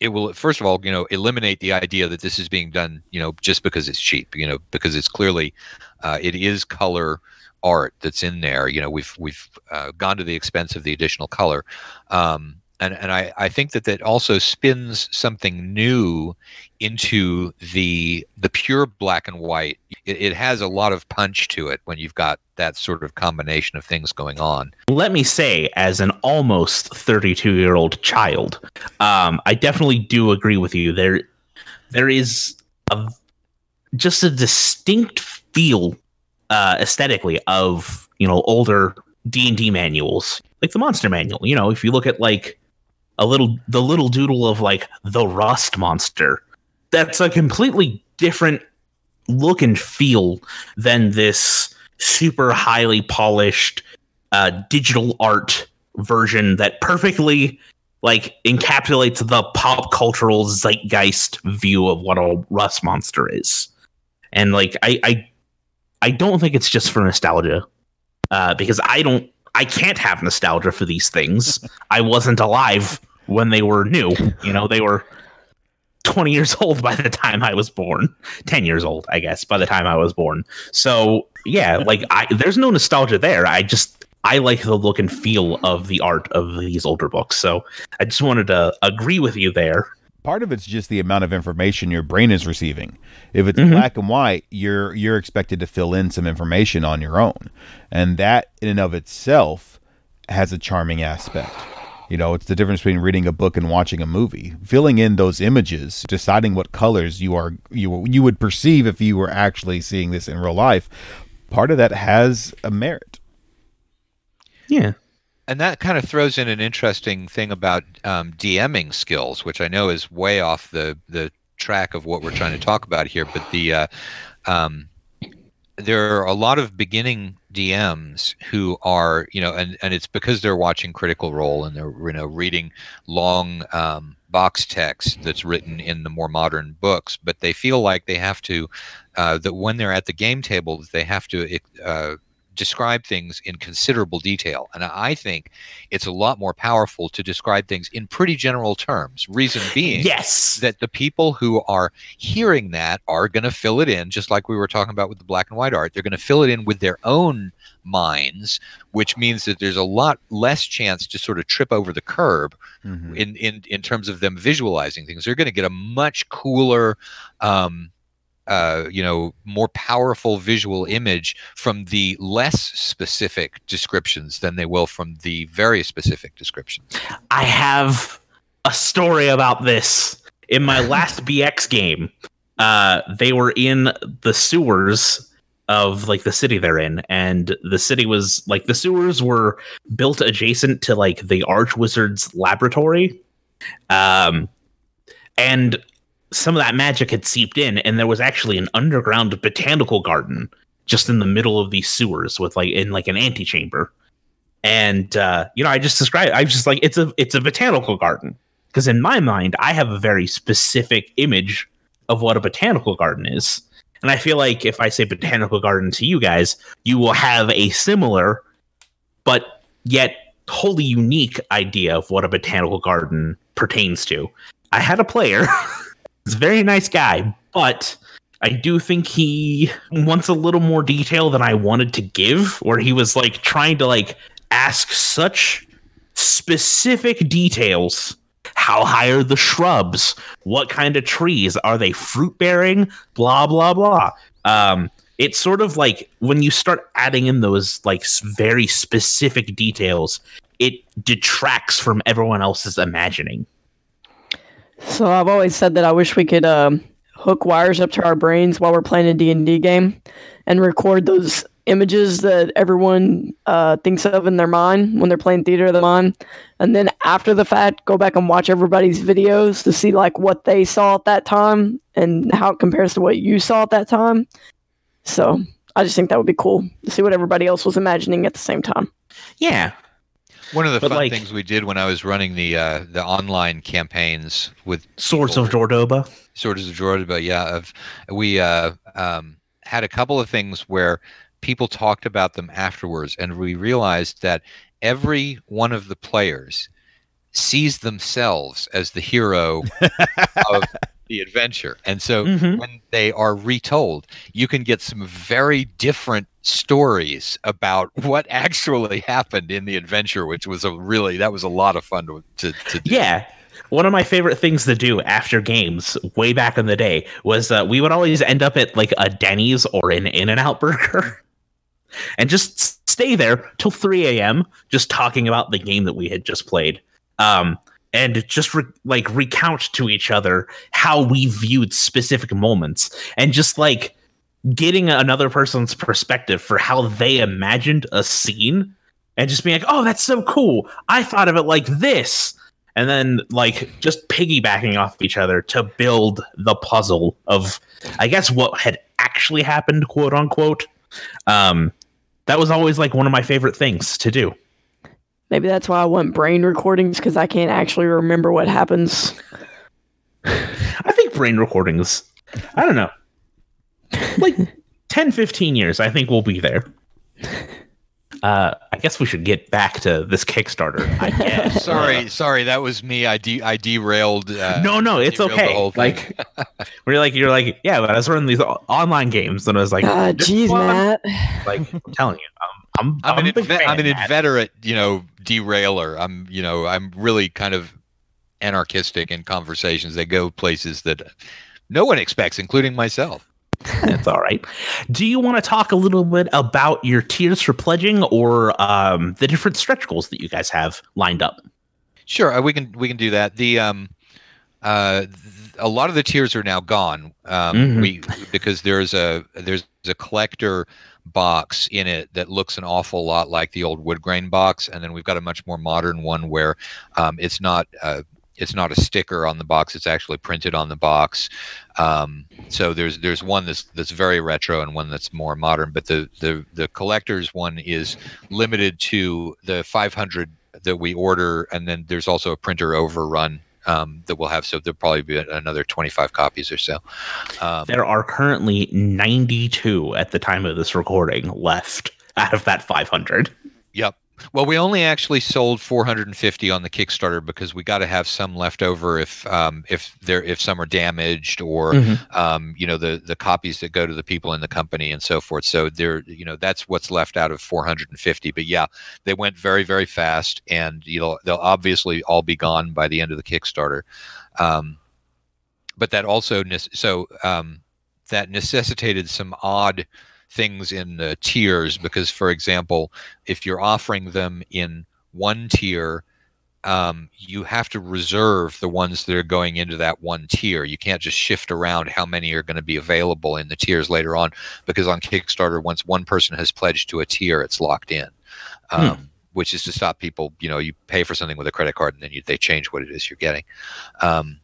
it will first of all you know eliminate the idea that this is being done you know just because it's cheap you know because it's clearly uh, it is color art that's in there. You know we've we've uh, gone to the expense of the additional color. Um, and and I, I think that that also spins something new into the the pure black and white. It, it has a lot of punch to it when you've got that sort of combination of things going on. let me say, as an almost 32 year old child, um, I definitely do agree with you. There, there is a just a distinct feel uh, aesthetically of you know older D and D manuals, like the Monster Manual. You know, if you look at like a little the little doodle of like the Rust Monster, that's a completely different look and feel than this super highly polished uh, digital art version that perfectly like encapsulates the pop cultural zeitgeist view of what a rust monster is. And like i i, I don't think it's just for nostalgia uh, because i don't i can't have nostalgia for these things. I wasn't alive when they were new. You know they were 20 years old by the time i was born. 10 years old i guess by the time i was born. So yeah like i there's no nostalgia there. I just i like the look and feel of the art of these older books. So i just wanted to agree with you there. Part of it's just the amount of information your brain is receiving. If it's Mhm. black and white, you're you're expected to fill in some information on your own, and that in and of itself has a charming aspect. You know, it's the difference between reading a book and watching a movie. Filling in those images, deciding what colors you are you you would perceive if you were actually seeing this in real life. Part of that has a merit. yeah And that kind of throws in an interesting thing about um, DMing skills, which I know is way off the the track of what we're trying to talk about here. But the uh, um, there are a lot of beginning DMs who are, you know, and, and it's because they're watching Critical Role and they're, you know, reading long um, box text that's written in the more modern books, but they feel like they have to uh, that when they're at the game table, they have to uh, describe things in considerable detail. And I think it's a lot more powerful to describe things in pretty general terms. Reason being, Yes. that the people who are hearing that are going to fill it in, just like we were talking about with the black and white art. They're going to fill it in with their own minds, which means that there's a lot less chance to sort of trip over the curb Mhm. in in in terms of them visualizing things. They're going to get a much cooler. Um, uh, you know, more powerful visual image from the less specific descriptions than they will from the very specific descriptions. I have a story about this. In my last BX game, uh, they were in the sewers of like the city they're in, and the city was like the sewers were built adjacent to like the Archwizard's laboratory. Um, and some of that magic had seeped in, and there was actually an underground botanical garden just in the middle of these sewers with like in like an antechamber. And uh, you know i just described i was just like it's a it's a botanical garden. Because in my mind i have a very specific image of what a botanical garden is. And i feel like if i say botanical garden to you guys you will have a similar but yet wholly unique idea of what a botanical garden pertains to. I had a player he's a very nice guy but I do think he wants a little more detail than I wanted to give, where he was like trying to like ask such specific details. How high are the shrubs? What kind of trees? Are they fruit bearing? Blah blah blah. Um, it's sort of like when you start adding in those like very specific details, it detracts from everyone else's imagining. So I've always said that I wish we could um, hook wires up to our brains while we're playing a D&D game and record those images that everyone uh, thinks of in their mind when they're playing theater of the mind. And then after the fact go back and watch everybody's videos to see like what they saw at that time and how it compares to what you saw at that time. So i just think that would be cool to see what everybody else was imagining at the same time. Yeah, One of the But, fun like- things we did when I was running the uh, the online campaigns with Swords of Jordoba. Swords of Jordan, yeah, of we uh, um, had a couple of things where people talked about them afterwards, and we realized that every one of the players sees themselves as the hero of the adventure, and so Mhm. when they are retold, you can get some very different stories about what actually happened in the adventure, which was a really that was a lot of fun to to, to do. Yeah. One of my favorite things to do after games way back in the day was uh, we would always end up at like a Denny's or an In N Out burger and just stay there till 3 a.m. just talking about the game that we had just played. Um, and just re- like recount to each other how we viewed specific moments and just like getting another person's perspective for how they imagined a scene and just being like, oh, that's so cool. I thought of it like this. And then like just piggybacking off each other to build the puzzle of i guess what had actually happened quote unquote. Um that was always like one of my favorite things to do. Maybe that's why i want brain recordings because i can't actually remember what happens. I think brain recordings i don't know like 10 15 years i think we'll be there uh i guess we should get back to this kickstarter i guess Sorry, sorry, that was me. I de- I derailed. Uh, no, no, it's okay. whole thing. Like, we're like, you're like, yeah, but I was running these online games, and I was like, this jeez one- matt Like, I'm telling you, I'm, I'm, I'm, an a big inve- I'm an Matt. inveterate, you know, derailer. I'm, you know, I'm really kind of anarchistic in conversations. They go places that no one expects, including myself. That's all right. Do you want to talk a little bit about your tiers for pledging, or um, the different stretch goals that you guys have lined up? Sure, uh, we can we can do that. The um, uh, th- a lot of the tiers are now gone. Um, Mhm. we because there's a there's a collector box in it that looks an awful lot like the old wood grain box, and then we've got a much more modern one where um, it's not uh, it's not a sticker on the box; it's actually printed on the box. Um, so there's there's one that's that's very retro and one that's more modern. But the the the collector's one is limited to the 500 that we order, and then there's also a printer overrun um, that we'll have. So there'll probably be another 25 copies or so. Um, There are currently 92 at the time of this recording left out of that 500. Yep. Well, we only actually sold 450 on the Kickstarter because we got to have some left over if um, if there if some are damaged or Mhm. um, you know the the copies that go to the people in the company and so forth. So there you know that's what's left out of 450. But yeah, they went very very fast, and you know they'll obviously all be gone by the end of the Kickstarter. Um, but that also so um, that necessitated some odd things in the tiers because for example if you're offering them in one tier um, you have to reserve the ones that are going into that one tier. You can't just shift around how many are going to be available in the tiers later on because on kickstarter once one person has pledged to a tier it's locked in um, which is to stop people you know you pay for something with a credit card and then you, they change what it is you're getting. Um,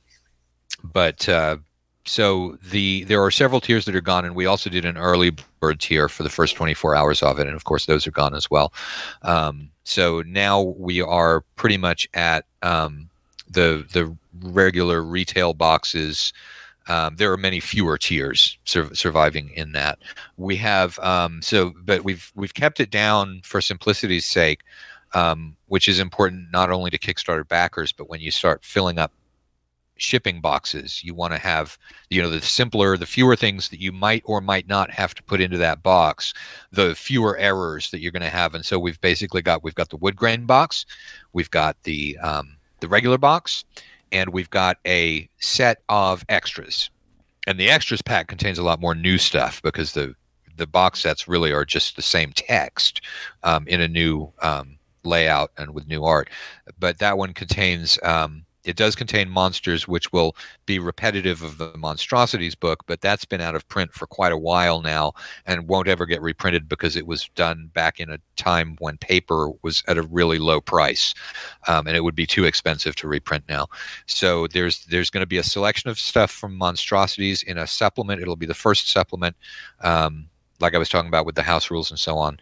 but uh, so the there are several tiers that are gone and we also did an early bird tier for the first 24 hours of it and of course those are gone as well. Um, so now we are pretty much at um, the the regular retail boxes. Um, there are many fewer tiers sur- surviving in that. We have um, so but we've we've kept it down for simplicity's sake um, which is important not only to kickstarter backers but when you start filling up shipping boxes. You want to have you know the simpler the fewer things that you might or might not have to put into that box the fewer errors that you're going to have. And so we've basically got we've got the wood grain box we've got the um, the regular box and we've got a set of extras. And the extras pack contains a lot more new stuff because the the box sets really are just the same text um, in a new um, layout and with new art. But that one contains um, it does contain monsters which will be repetitive of the monstrosities book but that's been out of print for quite a while now and won't ever get reprinted because it was done back in a time when paper was at a really low price um, and it would be too expensive to reprint now. So there's there's going to be a selection of stuff from monstrosities in a supplement. It'll be the first supplement um, like I was talking about with the house rules and so on,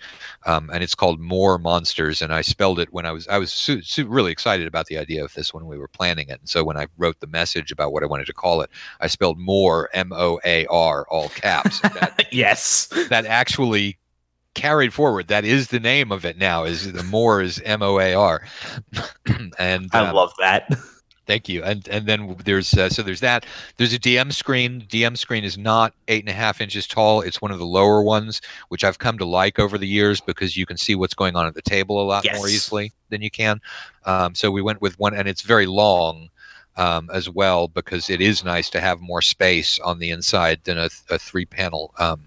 um, and it's called More Monsters. And I spelled it when I was I was su- su- really excited about the idea of this when we were planning it. And so when I wrote the message about what I wanted to call it, I spelled More M O A R all caps. That yes. that actually carried forward. That is the name of it now. Is the More is M O A R, and I um, love that. Thank you. And and then there's uh, so there's that. There's a DM screen. DM screen is not eight and a half inches tall. It's one of the lower ones, which I've come to like over the years because you can see what's going on at the table a lot more easily than you can. Um, so we went with one, and it's very long um, as well because it is nice to have more space on the inside than a, a three panel. Um,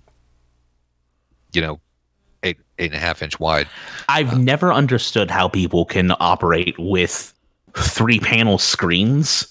you know, eight eight and a half inch wide. I've never understood how people can operate with three panel screens.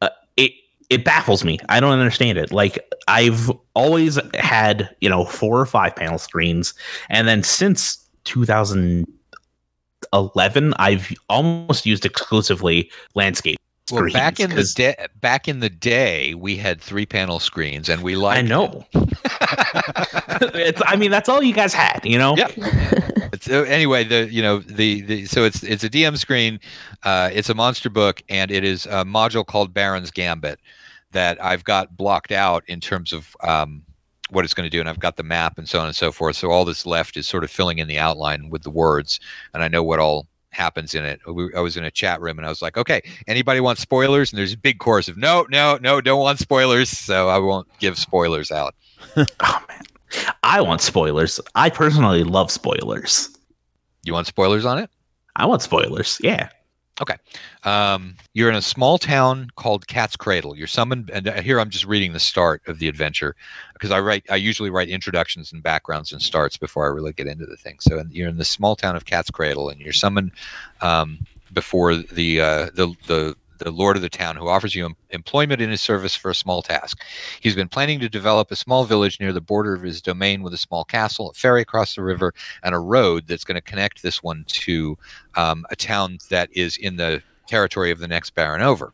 Uh, it it baffles me. I don't understand it. Like I've always had, you know, four or five panel screens, and then since 2011, I've almost used exclusively landscape Well, back in the 'cause day, back in the day, we had three panel screens, and we liked. I know. it's, I mean, that's all you guys had, you know. Yep. It's, uh, anyway, the you know the, the so it's it's a DM screen, uh, it's a monster book, and it is a module called Baron's Gambit that I've got blocked out in terms of um, what it's going to do, and I've got the map and so on and so forth. So all that's left is sort of filling in the outline with the words, and I know what all happens in it. We, I was in a chat room and I was like, okay, anybody want spoilers? And there's a big chorus of no, no, no, don't want spoilers. So I won't give spoilers out. Oh man, I want spoilers. I personally love spoilers. You want spoilers on it? I want spoilers. Yeah. Um, you're in a small town called Cat's Cradle. You're summoned, and uh, here I'm just reading the start of the adventure because I write. I usually write introductions and backgrounds and starts before I really get into the thing. So you're in the small town of Cat's Cradle, and you're summoned um, before the uh, the the the lord of the town, who offers you em- employment in his service for a small task. He's been planning to develop a small village near the border of his domain with a small castle, a ferry across the river, and a road that's going to connect this one to um, a town that is in the territory of the next baron over.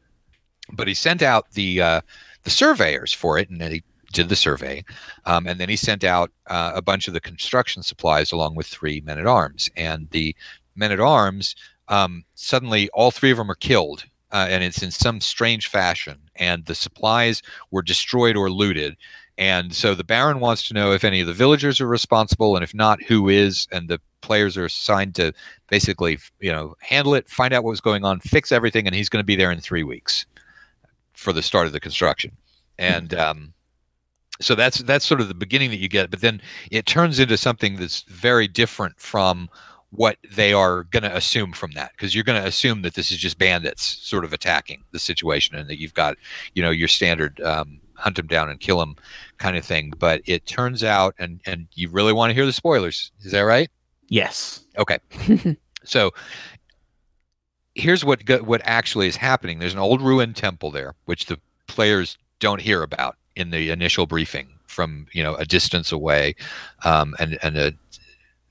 But he sent out the uh, the surveyors for it, and then he did the survey, um, and then he sent out uh, a bunch of the construction supplies along with three men at arms. And the men at arms um, suddenly, all three of them are killed uh, and it's in some strange fashion, and the supplies were destroyed or looted. And so the Baron wants to know if any of the villagers are responsible, and if not, who is. And the players are assigned to basically, you know, handle it, find out what was going on, fix everything, and he's going to be there in three weeks for the start of the construction. And um, so that's that's sort of the beginning that you get, but then it turns into something that's very different from what they are going to assume from that because you're going to assume that this is just bandits sort of attacking the situation and that you've got you know your standard um, hunt them down and kill them kind of thing. But it turns out and and you really want to hear the spoilers is that right? Yes. okay. So here's what what actually is happening. There's an old ruined temple there which the players don't hear about in the initial briefing from you know a distance away um, and and a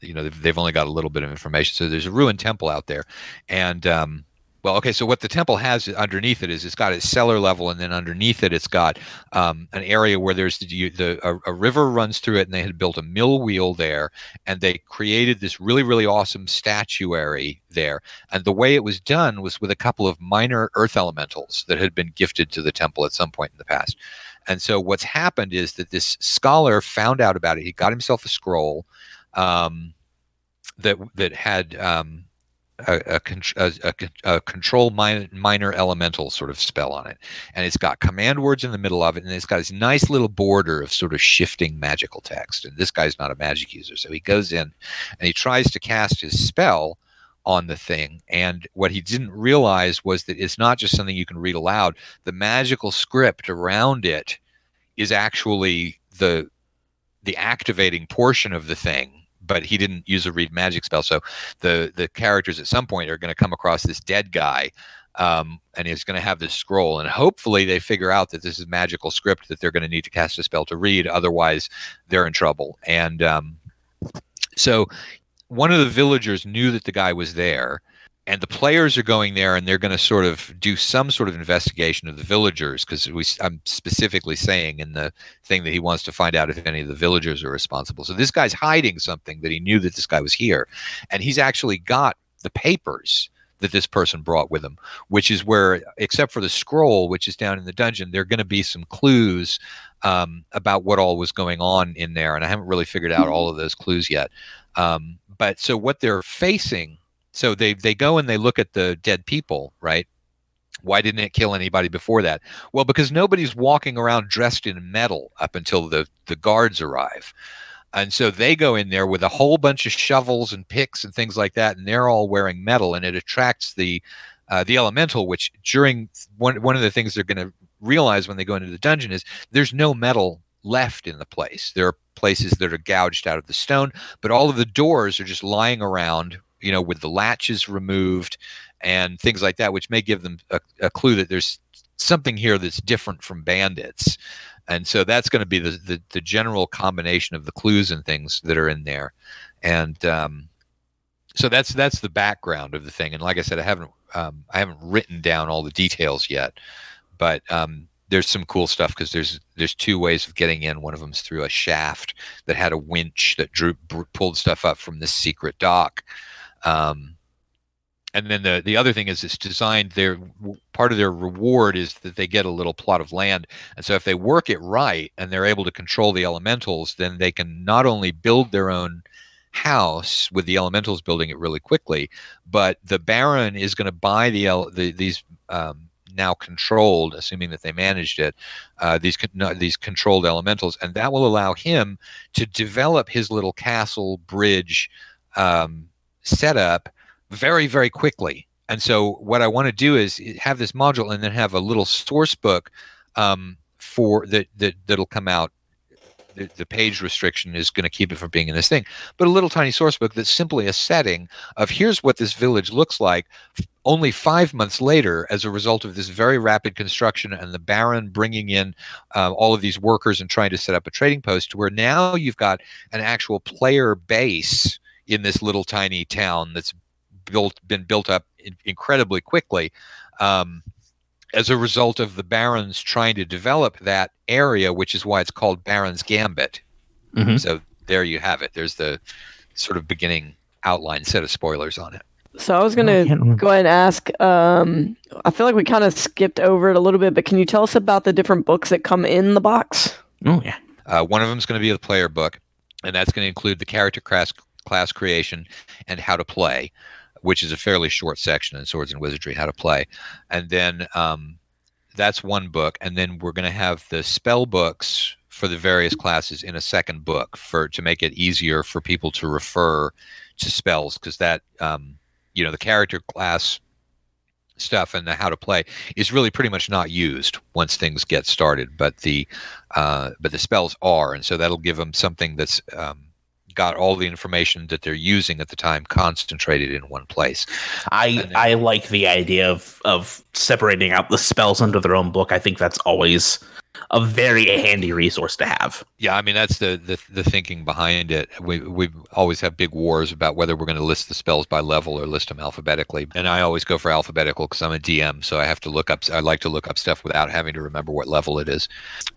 you know they've, they've only got a little bit of information. So there's a ruined temple out there. And um, well okay so what the temple has underneath it is it's got its cellar level and then underneath it it's got um, an area where there's the, the a, a river runs through it and they had built a mill wheel there and they created this really really awesome statuary there. And the way it was done was with a couple of minor earth elementals that had been gifted to the temple at some point in the past. And so what's happened is that this scholar found out about it. He got himself a scroll um, that that had um, a, a, a, a control minor, minor elemental sort of spell on it, and it's got command words in the middle of it, and it's got this nice little border of sort of shifting magical text. And this guy's not a magic user, so he goes in and he tries to cast his spell on the thing. And what he didn't realize was that it's not just something you can read aloud. The magical script around it is actually the the activating portion of the thing but he didn't use a read magic spell. So the the characters at some point are going to come across this dead guy um, and he's going to have this scroll and hopefully they figure out that this is magical script that they're going to need to cast a spell to read otherwise they're in trouble. And um, so one of the villagers knew that the guy was there and the players are going there and they're going to sort of do some sort of investigation of the villagers because we i'm specifically saying in the thing that he wants to find out if any of the villagers are responsible. So this guy's hiding something that he knew that this guy was here and he's actually got the papers that this person brought with him which is where except for the scroll which is down in the dungeon there are going to be some clues um, about what all was going on in there and i haven't really figured out all of those clues yet. Um, but so what they're facing so they they go and they look at the dead people, right? Why didn't it kill anybody before that? Well, because nobody's walking around dressed in metal up until the the guards arrive. And so they go in there with a whole bunch of shovels and picks and things like that, and they're all wearing metal, and it attracts the uh, the elemental. Which during one one of the things they're going to realize when they go into the dungeon is there's no metal left in the place. There are places that are gouged out of the stone, but all of the doors are just lying around you know, with the latches removed and things like that, which may give them a, a clue that there's something here that's different from bandits. And so that's going to be the, the, the general combination of the clues and things that are in there. And um, so that's that's the background of the thing. And like I said, I haven't um, I haven't written down all the details yet, but um, there's some cool stuff because there's there's two ways of getting in. One of them's through a shaft that had a winch that drew pulled stuff up from this secret dock. Um, and then the the other thing is it's designed their part of their reward is that they get a little plot of land. And so if they work it right and they're able to control the elementals then they can not only build their own house with the elementals building it really quickly but the baron is going to buy the, the these um, now controlled assuming that they managed it uh, these these controlled elementals. And that will allow him to develop his little castle bridge um, setup very, very quickly. And so what I want to do is have this module and then have a little source book um, for that, that that'll come out. The, the page restriction is going to keep it from being in this thing, but a little tiny source book that's simply a setting of here's what this village looks like only five months later as a result of this very rapid construction and the baron bringing in uh, all of these workers and trying to set up a trading post where now you've got an actual player base in this little tiny town that's built been built up in, incredibly quickly um, as a result of the barons trying to develop that area, which is why it's called Baron's Gambit. Mhm. So there you have it. There's the sort of beginning outline set of spoilers on it. So I was gonna go ahead and ask. Um, I feel like we kind of skipped over it a little bit, but can you tell us about the different books that come in the box? Oh yeah. Uh, one of them is going to be the player book, and that's going to include the character class, class creation and how to play, which is a fairly short section in Swords and Wizardry, how to play. And then um, that's one book, and then we're going to have the spell books for the various classes in a second book for to make it easier for people to refer to spells because that um, you know the character class stuff and the how to play is really pretty much not used once things get started but the uh, but the spells are and so that'll give them something that's um, got all the information that they're using at the time concentrated in one place I then- I like the idea of of separating out the spells under their own book. I think that's always a very handy resource to have. Yeah, I mean that's the the, the thinking behind it. We we always have big wars about whether we're going to list the spells by level or list them alphabetically. And I always go for alphabetical because I'm a DM, so I have to look up. I like to look up stuff without having to remember what level it is.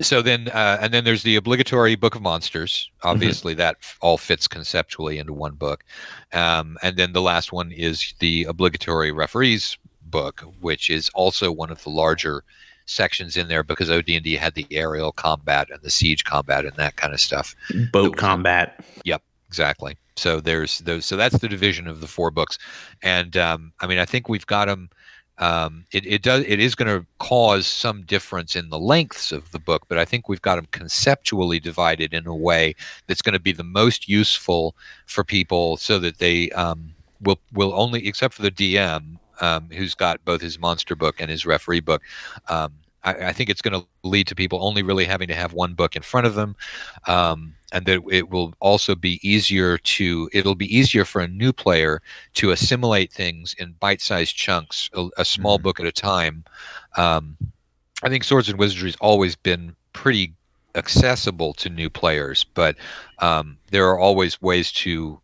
So then, uh, and then there's the obligatory Book of Monsters. Obviously, that all fits conceptually into one book. Um, and then the last one is the obligatory referees book, which is also one of the larger sections in there because OD&D had the aerial combat and the siege combat and that kind of stuff. Boat combat. Yep, exactly. So there's those. So that's the division of the four books, and um, I mean I think we've got them. Um, it, it does. It is going to cause some difference in the lengths of the book, but I think we've got them conceptually divided in a way that's going to be the most useful for people, so that they um, will will only, except for the DM, um, who's got both his monster book and his referee book. Um, I, I think it's going to lead to people only really having to have one book in front of them, um, and that it will also be easier to. It'll be easier for a new player to assimilate things in bite-sized chunks, a, a small Mhm. book at a time. Um, I think Swords and Wizardry has always been pretty accessible to new players, but um, there are always ways to,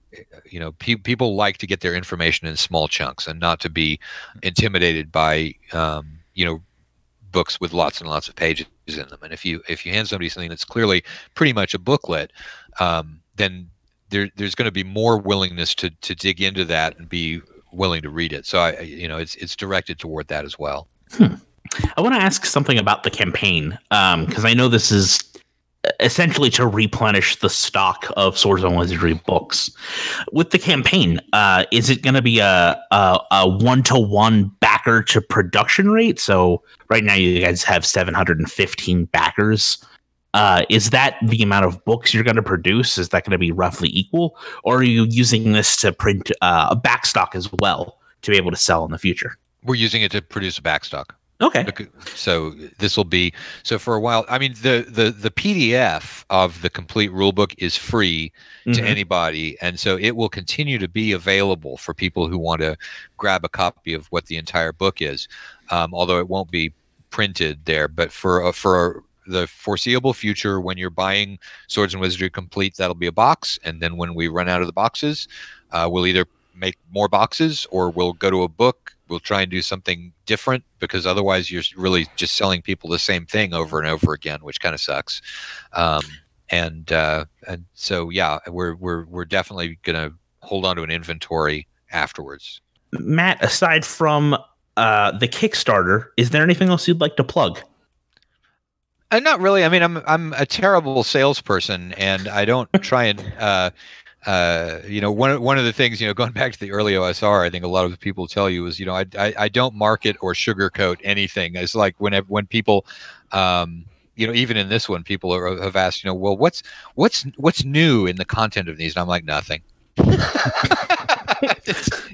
you know, pe- people like to get their information in small chunks and not to be intimidated by, um, you know, books with lots and lots of pages in them. And if you if you hand somebody something that's clearly pretty much a booklet, um, then there, there's going to be more willingness to to dig into that and be willing to read it. So I, you know, it's it's directed toward that as well. I want to ask something about the campaign because I know this is essentially to replenish the stock of Swords and Wizardry books. With the campaign, uh, is it going to be a a, a one-to-one backer to production rate? So right now you guys have 715 backers. Uh, is that the amount of books you're going to produce? Is that going to be roughly equal, or are you using this to print uh, a backstock as well to be able to sell in the future? We're using it to produce a backstock. Okay. So this will be so for a while. I mean, the the the PDF of the complete rulebook is free to Mhm. anybody, and so it will continue to be available for people who want to grab a copy of what the entire book is. Um, although it won't be printed there, but for uh, for the foreseeable future, when you're buying Swords and Wizardry Complete, that'll be a box, and then when we run out of the boxes, uh, we'll either make more boxes or we'll go to a book. We'll try and do something different because otherwise you're really just selling people the same thing over and over again, which kind of sucks. Um, and uh, and so yeah, we're we're we're definitely gonna hold on to an inventory afterwards. Matt, aside from uh, the Kickstarter, is there anything else you'd like to plug? Uh, not really. I mean, I'm I'm a terrible salesperson, and I don't try and uh, uh, you know one one of the things you know going back to the early OSR, I think a lot of people tell you is you know I I, I don't market or sugarcoat anything. It's like whenever when people. Um, you know, even in this one, people are, have asked, you know, well, what's what's what's new in the content of these? And I'm like, nothing.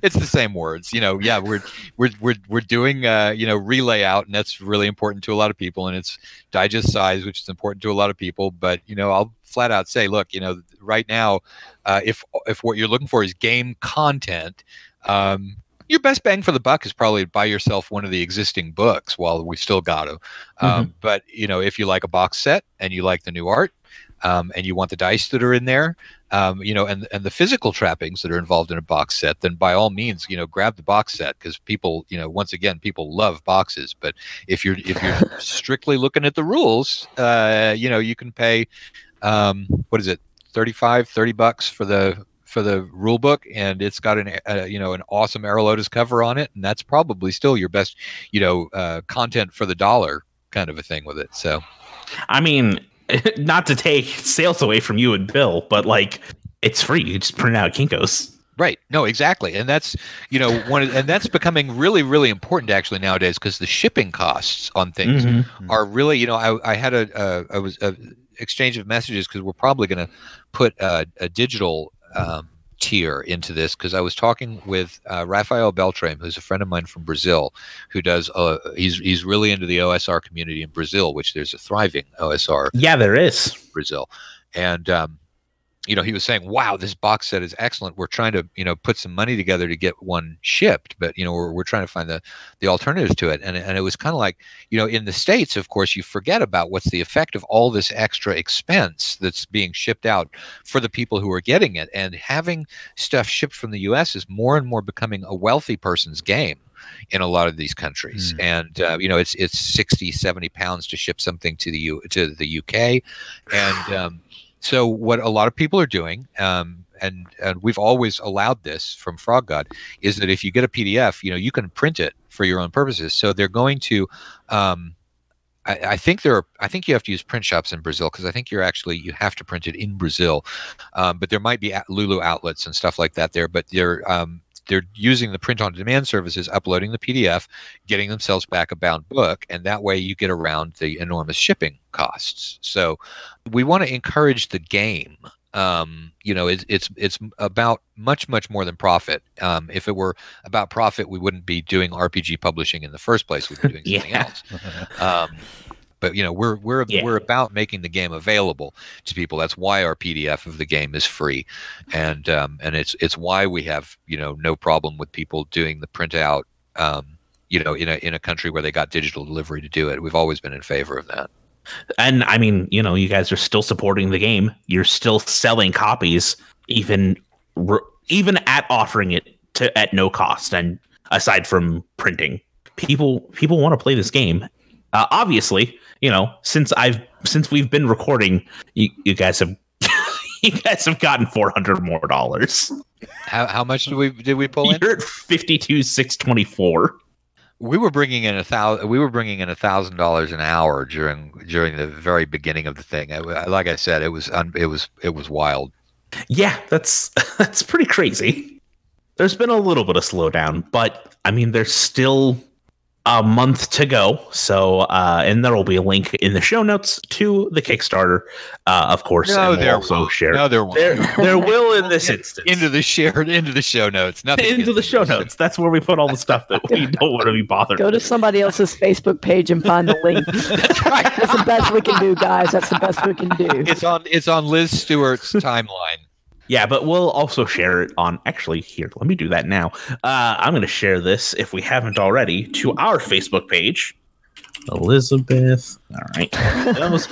it's, the same words, you know. Yeah, we're we're we're we're doing uh, you know relay out, and that's really important to a lot of people, and it's digest size, which is important to a lot of people. But you know, I'll flat out say, look, you know, right now, uh, if if what you're looking for is game content, um, your best bang for the buck is probably buy yourself one of the existing books while we've still got them. Um, But you know, if you like a box set and you like the new art, um, and you want the dice that are in there, um, you know, and and the physical trappings that are involved in a box set, then by all means, you know, grab the box set because people, you know, once again, people love boxes. But if you're if you're strictly looking at the rules, uh, you know, you can pay, um, what is it, 35, 30 bucks for the for the rule book, and it's got an uh, you know an awesome Erol Otus cover on it, and that's probably still your best you know uh, content for the dollar kind of a thing with it. So I mean, not to take sales away from you and Bill, but like it's free. You just print out Kinkos. Right. No, exactly. And that's, you know, one of, and that's becoming really, really important actually nowadays because the shipping costs on things Mhm. are really, you know, I, I had a, uh, I was a exchange of messages because we're probably going to put a, a digital um, tier into this because I was talking with uh, Rafael Beltrame, who's a friend of mine from Brazil, who does, uh, he's, he's really into the OSR community in Brazil, which there's a thriving OSR Yeah, there is. Brazil. And um, you know, he was saying, "Wow, this box set is excellent. We're trying to, you know, put some money together to get one shipped, but you know, we're, we're trying to find the the alternatives to it." And and it was kind of like, you know, in the states, of course, you forget about what's the effect of all this extra expense that's being shipped out for the people who are getting it, and having stuff shipped from the U.S. is more and more becoming a wealthy person's game in a lot of these countries and uh, you know it's it's 60 70 pounds to ship something to the U to the UK and um, so what a lot of people are doing um, and and we've always allowed this from Frog God is that if you get a PDF you know you can print it for your own purposes so they're going to um, I, I think there are. I think you have to use print shops in Brazil because I think you're actually you have to print it in Brazil, um, but there might be Lulu outlets and stuff like that there. But they're um, they're using the print on demand services, uploading the PDF, getting themselves back a bound book, and that way you get around the enormous shipping costs. So we want to encourage the game. Um, you know, it's it's it's about much much more than profit. Um, if it were about profit, we wouldn't be doing RPG publishing in the first place. We'd be doing something Yeah. else. Um, but you know, we're we're Yeah. we're about making the game available to people. That's why our PDF of the game is free, and um, and it's it's why we have you know no problem with people doing the printout. Um, you know, in a in a country where they got digital delivery to do it, we've always been in favor of that. And I mean, you know, you guys are still supporting the game. You're still selling copies, even even at offering it to at no cost. And aside from printing, people people want to play this game. Uh, obviously, you know, since I've since we've been recording, you, you guys have you guys have gotten four hundred more dollars. How, how much did we did we pull in? You're at fifty two six twenty four. we were bringing in a thousand we were bringing in a thousand dollars an hour during during the very beginning of the thing wa- like i said it was un, it was it was wild Yeah, that's that's pretty crazy. There's been a little bit of slowdown, but I mean, there's still a month to go. So, uh, and there will be a link in the show notes to the Kickstarter, uh, of course. and we'll there also won't. share. no there won't. there, there will in this instance. into the shared into the show notes nothing into gets the show this. notes. That's where we put all the stuff that we don't want to be bothered. Go to somebody else's Facebook page and find the link. That's right. That's the best we can do, guys. That's the best we can do. it's on it's on liz stewart's timeline Yeah, but we'll also share it on. Actually, here, let me do that now. Uh, I'm going to share this, if we haven't already, to our Facebook page. Elizabeth. All right. That was-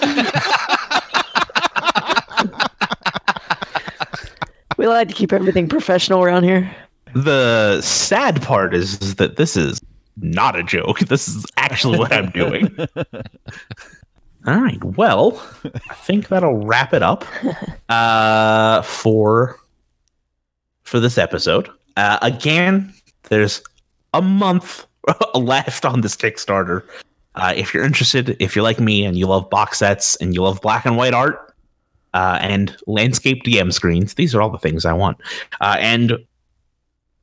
We like to keep everything professional around here. the sad part is, is that this is not a joke. This is actually what I'm doing. All right. Well, I think that'll wrap it up uh, for for this episode. Uh, again, there's a month left on this Kickstarter. Uh, if you're interested, if you're like me and you love box sets and you love black and white art uh, and landscape DM screens, these are all the things I want. Uh, and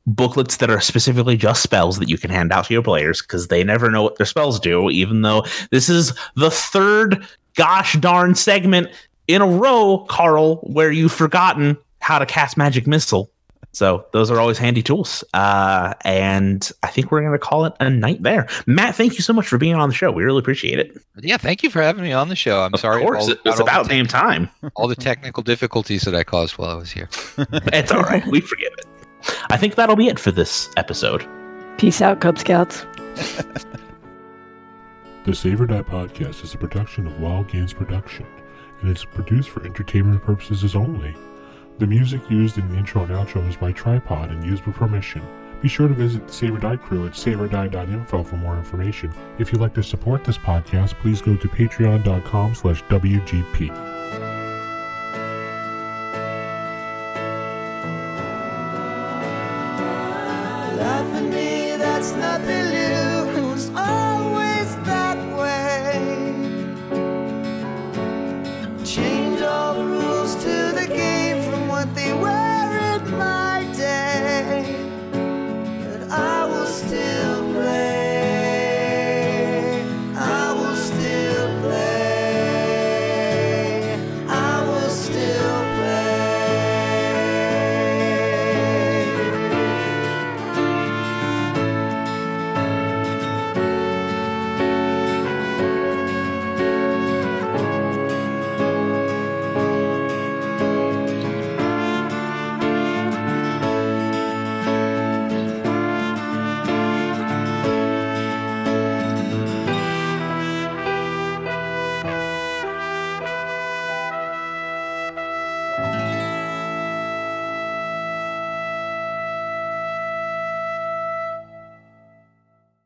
booklets that are specifically just spells that you can hand out to your players because they never know what their spells do, even though this is the third gosh darn segment in a row, Carl, where you've forgotten how to cast magic missile. So those are always handy tools. Uh, and I think we're going to call it a night there. Matt, thank you so much for being on the show. We really appreciate it. yeah thank you for having me on the show i'm Of sorry course, all, about the damn time. all the technical difficulties that i caused while i was here it's all right. We forgive it. I think that'll be it for this episode. Peace out, Cub Scouts. The Save or Die podcast is a production of Wild Games Production, and it's produced for entertainment purposes only. The music used in the intro and outro is by Tripod and used with permission. Be sure to visit the Save or Die crew at saveordie.info for more information. If you'd like to support this podcast, please go to patreon.com slash WGP. it's not nothing